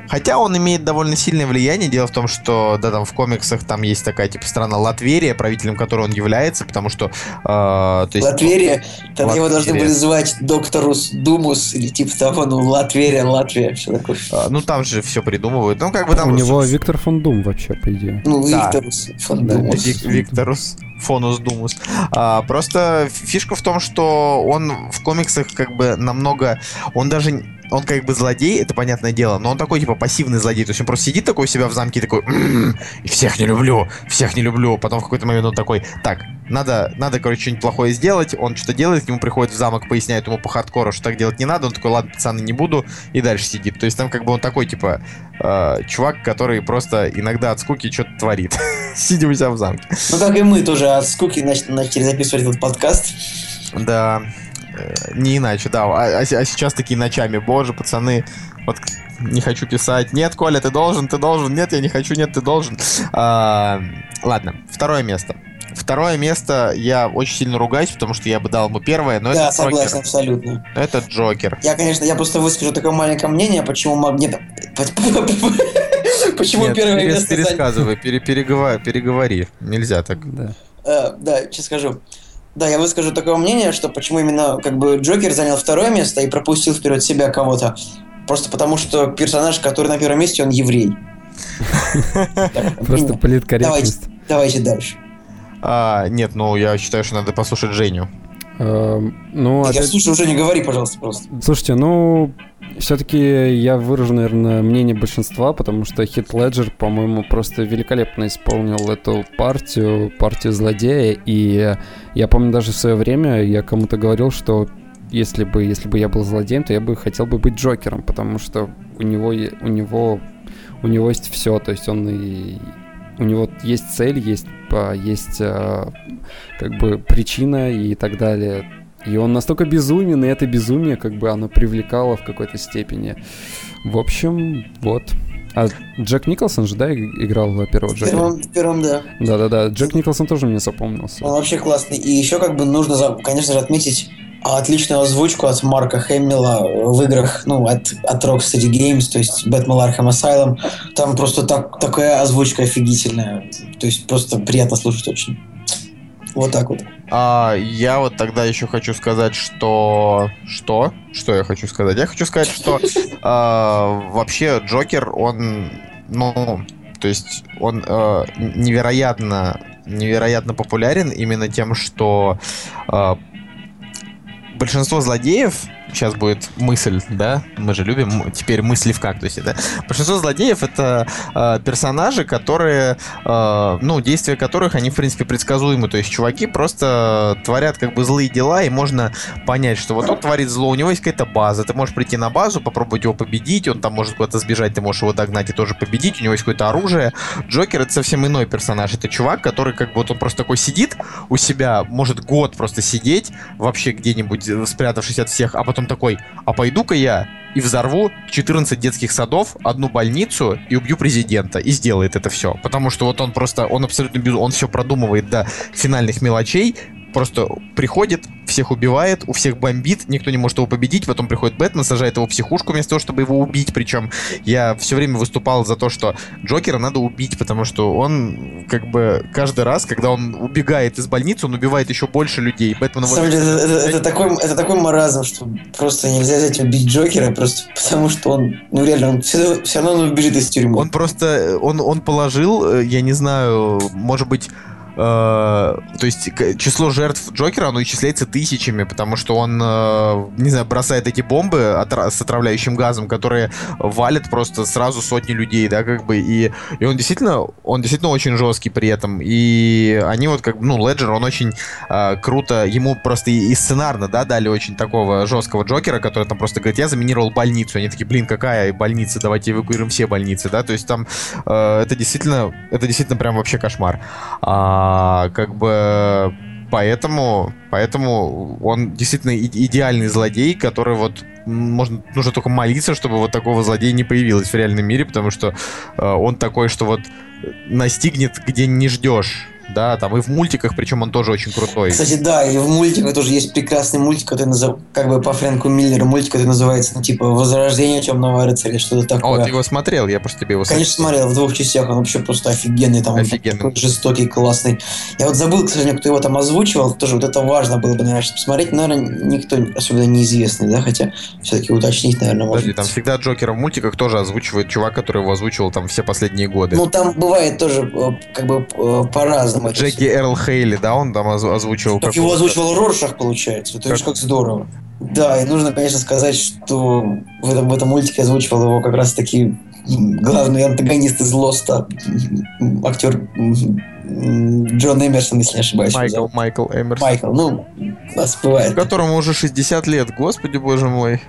Хотя он имеет довольно сильное влияние. Дело в том, что да, там в комиксах там есть такая типа страна Латверия, правителем которой он является, потому что... Э, то есть, Латверия? Там Латверия. его должны были звать Докторус Думус или типа того, ну Латверия, Латвия, все такое. А, ну там же все придумывают. Ну как бы там... У него Виктор фон Дум вообще, по идее. Ну, да. Викторус фон Думус. Викторус. Фонус Думус. А, просто фишка в том, что он в комиксах как бы намного... Он даже он как бы злодей, это понятное дело, но он такой, типа, пассивный злодей. То есть он просто сидит такой у себя в замке и такой, м-м, и всех не люблю, всех не люблю. Потом в какой-то момент он такой, так, надо, надо, короче, что-нибудь плохое сделать. Он что-то делает, к нему приходит в замок, поясняет ему по хардкору, что так делать не надо. Он такой, ладно, пацаны, не буду, и дальше сидит. То есть там как бы он такой, типа, э, чувак, который просто иногда от скуки что-то творит, сидя у себя в замке. Ну, как и мы тоже от скуки начали записывать этот подкаст. Да, не иначе, да. А, а, а сейчас такие ночами, боже, пацаны, вот не хочу писать. Нет, Коля, ты должен, ты должен. Нет, я не хочу, нет, ты должен. А, ладно, второе место. Второе место я очень сильно ругаюсь, потому что я бы дал ему первое, но да, это согласен, Джокер. абсолютно. Это Джокер. Я, конечно, я просто выскажу такое маленькое мнение, почему Магнит... Почему Нет, первое место... Пересказывай, переговори, переговори. Нельзя так. Да. Uh, да, сейчас скажу. Да, я выскажу такое мнение, что почему именно как бы Джокер занял второе место и пропустил вперед себя кого-то. Просто потому, что персонаж, который на первом месте, он еврей. Просто политкорректность. Давайте дальше. А, нет, ну я считаю, что надо послушать Женю. Эм, ну, я слушаю, уже не говори, пожалуйста, просто. Слушайте, ну, все-таки я выражу, наверное, мнение большинства, потому что Хит Леджер, по-моему, просто великолепно исполнил эту партию, партию злодея, и я помню даже в свое время я кому-то говорил, что если бы, если бы я был злодеем, то я бы хотел бы быть Джокером, потому что у него, у него, у него есть все, то есть он и у него есть цель, есть, есть а, как бы причина и так далее. И он настолько безумен, и это безумие, как бы, оно привлекало в какой-то степени. В общем, вот. А Джек Николсон же, да, играл первого Джека? Первым, первым, да. Да-да-да, Джек Николсон тоже мне запомнился. Он вообще классный. И еще как бы нужно, конечно же, отметить отличную озвучку от Марка Хэмилла в играх, ну, от, от Rocksteady Games, то есть Batman Arkham Asylum. Там просто так, такая озвучка офигительная. То есть просто приятно слушать очень. Вот так вот. А, я вот тогда еще хочу сказать, что... Что? Что я хочу сказать? Я хочу сказать, что а, вообще Джокер, он, ну, то есть он а, невероятно невероятно популярен именно тем, что большинство злодеев сейчас будет мысль, да, мы же любим теперь мысли в кактусе, да. Большинство злодеев это э, персонажи, которые, э, ну, действия которых они в принципе предсказуемы, то есть чуваки просто творят как бы злые дела, и можно понять, что вот он творит зло, у него есть какая-то база, ты можешь прийти на базу, попробовать его победить, он там может куда-то сбежать, ты можешь его догнать и тоже победить, у него есть какое-то оружие. Джокер это совсем иной персонаж, это чувак, который как бы вот он просто такой сидит у себя, может год просто сидеть вообще где-нибудь э, спрятавшись от всех, а потом потом такой, а пойду-ка я и взорву 14 детских садов, одну больницу и убью президента. И сделает это все. Потому что вот он просто, он абсолютно. Он все продумывает до финальных мелочей, просто приходит, всех убивает, у всех бомбит, никто не может его победить, потом приходит Бэтмен, сажает его в психушку вместо того, чтобы его убить, причем я все время выступал за то, что Джокера надо убить, потому что он как бы каждый раз, когда он убегает из больницы, он убивает еще больше людей. Бэтмен его... это, это, это, такой, это такой маразм, что просто нельзя взять убить Джокера, просто потому что он, ну реально, он все, все равно он убежит из тюрьмы. Он просто, он, он положил, э, я не знаю, может быть, то есть число жертв Джокера, оно исчисляется тысячами, потому что он, э, не знаю, бросает эти бомбы отра- с отравляющим газом, которые валят просто сразу сотни людей, да, как бы, и, и он действительно, он действительно очень жесткий при этом, и они вот как, ну, Леджер, он очень э, круто, ему просто и, и сценарно, да, дали очень такого жесткого Джокера, который там просто говорит, я заминировал больницу, они такие, блин, какая больница, давайте эвакуируем все больницы, да, то есть там э, это действительно, это действительно прям вообще кошмар. А, А, как бы поэтому, поэтому он действительно идеальный злодей, который вот можно, нужно только молиться, чтобы вот такого злодея не появилось в реальном мире, потому что э, он такой, что вот настигнет, где не ждешь да, там и в мультиках, причем он тоже очень крутой. Кстати, да, и в мультиках тоже есть прекрасный мультик, который назов... как бы по Фрэнку Миллеру, мультик, который называется, ну, типа, «Возрождение темного рыцаря», что-то такое. О, ты его смотрел, я просто тебе его Конечно, смотрел в двух частях, он вообще просто офигенный, там, офигенный. Такой жестокий, классный. Я вот забыл, к сожалению, кто его там озвучивал, тоже вот это важно было бы, наверное, посмотреть, наверное, никто особенно неизвестный, да, хотя все-таки уточнить, наверное, можно. Подожди, там всегда Джокера в мультиках тоже озвучивает чувак, который его озвучивал там все последние годы. Ну, там бывает тоже э, как бы э, по-разному. Джеки Эрл Хейли, да, он там озвучивал. Так его озвучивал Роршах, получается. Это как... как здорово. Да, и нужно, конечно, сказать, что в этом, в этом мультике озвучивал его как раз таки главный антагонист из Лоста, актер Джон Эмерсон, если не ошибаюсь. Майкл, Майкл Эмерсон. Майкл, ну, нас бывает. Которому уже 60 лет, господи боже мой.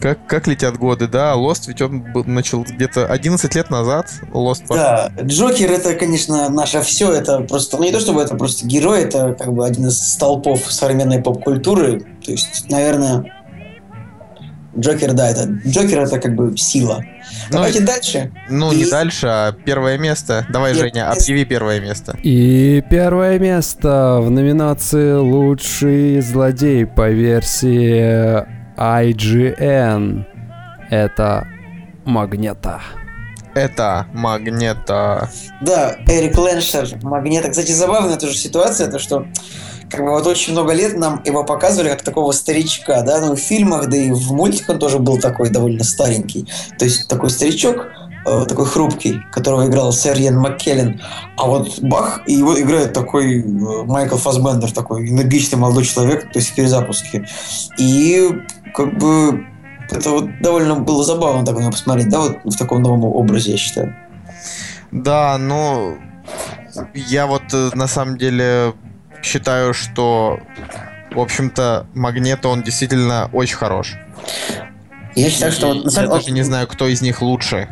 Как, как летят годы, да? Lost ведь он был, начал где-то 11 лет назад. Lost да, Джокер это, конечно, наше все. Это просто, ну не то чтобы это просто герой, это как бы один из столпов современной поп-культуры. То есть, наверное, Джокер, да, это Джокер это как бы сила. Ну, Давайте дальше. Ну, и... не дальше, а первое место. Давай, первое Женя, место. объяви первое место. И первое место в номинации «Лучший злодей» по версии IGN. Это Магнета. Это Магнета. Да, Эрик Леншер, Магнета. Кстати, забавная тоже ситуация, то что как бы вот очень много лет нам его показывали как такого старичка, да, ну в фильмах, да и в мультиках он тоже был такой довольно старенький. То есть такой старичок, э, такой хрупкий, которого играл сэр Ян Маккеллен. А вот Бах, и его играет такой э, Майкл Фасбендер, такой энергичный молодой человек, то есть в перезапуске. И как бы это вот довольно было забавно так на него посмотреть, да, вот в таком новом образе, я считаю. Да, ну, я вот э, на самом деле считаю, что, в общем-то, Магнето, он действительно очень хорош. Я считаю, что... Вот, я даже не знаю, кто из них лучше.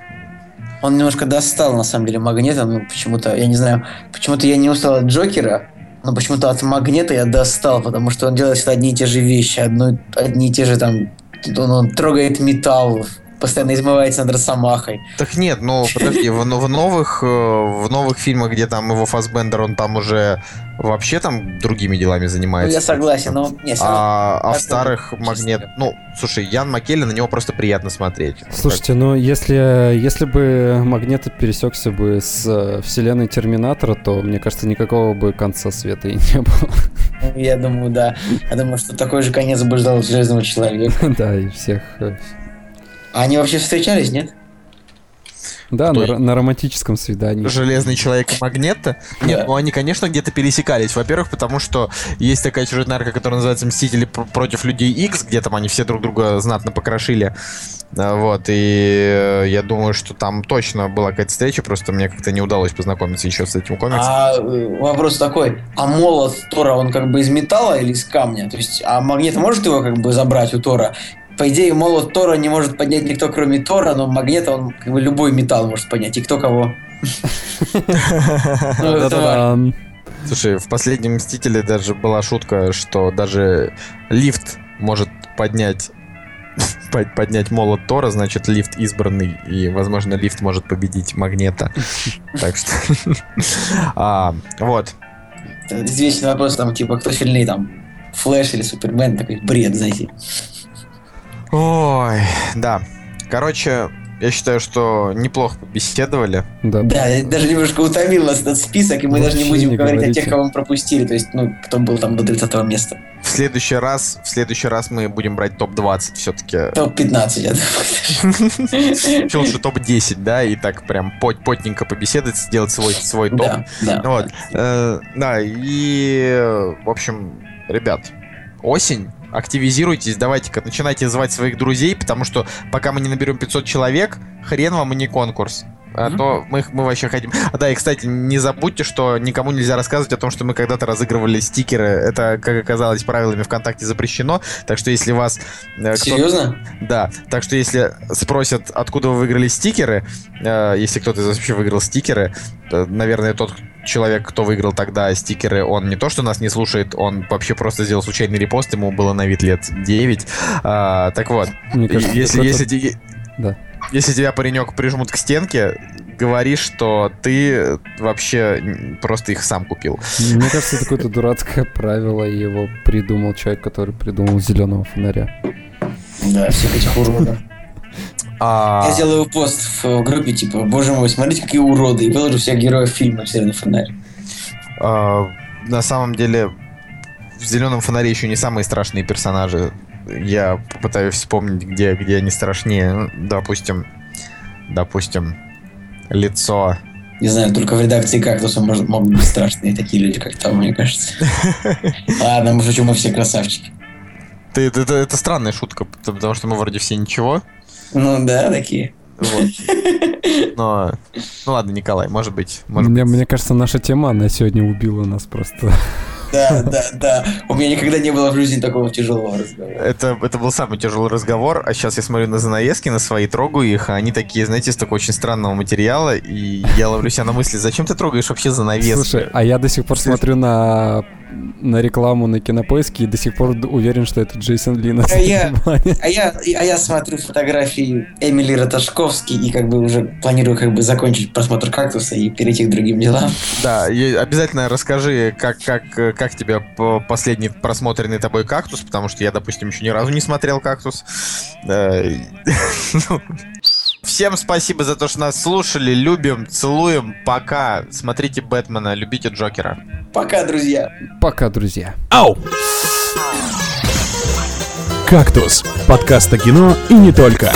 Он немножко достал, на самом деле, Магнета, ну, почему-то, я не знаю, почему-то я не устал от Джокера, но почему-то от Магнета я достал, потому что он делает всегда одни и те же вещи, одно, одни и те же там... Он, он трогает металл, постоянно измывается над Росомахой. Так нет, ну подожди, в, в новых э, в новых фильмах, где там его Фасбендер, он там уже вообще там другими делами занимается. Ну, я согласен, но... Не, а, а в старых Магнет... Ну, слушай, Ян Маккелли, на него просто приятно смотреть. Слушайте, ну если, если бы Магнет пересекся бы с э, вселенной Терминатора, то, мне кажется, никакого бы конца света и не было. Ну, я думаю, да. Я думаю, что такой же конец бы ждал Железного Человека. Да, и всех э, а они вообще встречались, нет? Да, на, на романтическом свидании. Железный человек и Магнета? Нет, ну они, конечно, где-то пересекались. Во-первых, потому что есть такая сюжетная арка, которая называется «Мстители против людей X», где там они все друг друга знатно покрошили. А, вот, и э, я думаю, что там точно была какая-то встреча, просто мне как-то не удалось познакомиться еще с этим комиксом. А э, вопрос такой, а молот Тора, он как бы из металла или из камня? То есть, а Магнет может его как бы забрать у Тора? По идее, молот Тора не может поднять никто, кроме Тора, но магнета он как бы любой металл может поднять. И кто кого. Ну, Слушай, в последнем Мстителе даже была шутка, что даже лифт может поднять поднять молот Тора, значит, лифт избранный, и, возможно, лифт может победить Магнета. Так что... а, вот. Известный вопрос, там, типа, кто сильнее, там, Флэш или Супермен, такой бред, знаете. Ой, да. Короче, я считаю, что неплохо побеседовали. Да, да даже немножко утомил нас этот список, и мы Вообще даже не будем не говорить говорите. о тех, кого мы пропустили, то есть, ну, кто был там до 30 места. В следующий раз, в следующий раз мы будем брать топ-20 все-таки. Топ-15, я думаю. Лучше топ-10, да, и так прям пот потненько побеседовать, сделать свой, свой топ. Да, да. Вот. Э, да, и, в общем, ребят, осень, активизируйтесь, давайте-ка начинайте звать своих друзей, потому что пока мы не наберем 500 человек, хрен вам и не конкурс. А mm-hmm. то мы, мы вообще хотим... А, да, и, кстати, не забудьте, что никому нельзя рассказывать о том, что мы когда-то разыгрывали стикеры. Это, как оказалось, правилами ВКонтакте запрещено. Так что если вас... Э, Серьезно? Да. Так что если спросят, откуда вы выиграли стикеры, э, если кто-то из вас вообще выиграл стикеры, то, наверное, тот, человек, кто выиграл тогда стикеры, он не то, что нас не слушает, он вообще просто сделал случайный репост, ему было на вид лет 9. А, так вот, Мне кажется, если, какой-то- если, Да. если тебя, паренек, прижмут к стенке, говори, что ты вообще просто их сам купил. Мне кажется, это какое-то дурацкое правило, его придумал человек, который придумал зеленого фонаря. Да, всех этих уродов. А, Я сделаю пост в группе, типа, боже мой, смотрите, какие уроды, и выложу всех героев фильма «Зеленый фонарь». а, на самом деле, в зеленом фонаре еще не самые страшные персонажи. Я попытаюсь вспомнить, где, где они страшнее. Ну, Допустим, допустим, лицо. Не знаю, только в редакции «Кактуса» может, могут быть страшные такие люди, как там, мне кажется. Ладно, мы шучу, мы все красавчики. Ты, это- это странная шутка, потому что мы вроде все ничего. Ну да, такие. Вот. Но, ну ладно, Николай, может быть, может Мне, быть. мне кажется, наша тема, она сегодня убила нас просто. Да, да, да. У меня никогда не было в жизни такого тяжелого разговора. Это, это был самый тяжелый разговор, а сейчас я смотрю на занавески, на свои, трогаю их, а они такие, знаете, из такого очень странного материала, и я ловлю себя на мысли, зачем ты трогаешь вообще занавески? Слушай, а я до сих пор смотрю на, на рекламу на кинопоиске и до сих пор уверен, что это Джейсон Ли на А я- плане. А я, а я смотрю фотографии Эмили Раташковски и как бы уже планирую как бы закончить просмотр «Кактуса» и перейти к другим делам. Да, обязательно расскажи, как, как, э, как тебе по- последний просмотренный тобой кактус, потому что я, допустим, еще ни разу не смотрел кактус. Всем спасибо за то, что нас слушали. Любим, целуем. Пока. Смотрите Бэтмена, любите Джокера. Пока, друзья! Пока, друзья. Ау! «Кактус» — подкаст о кино и не только.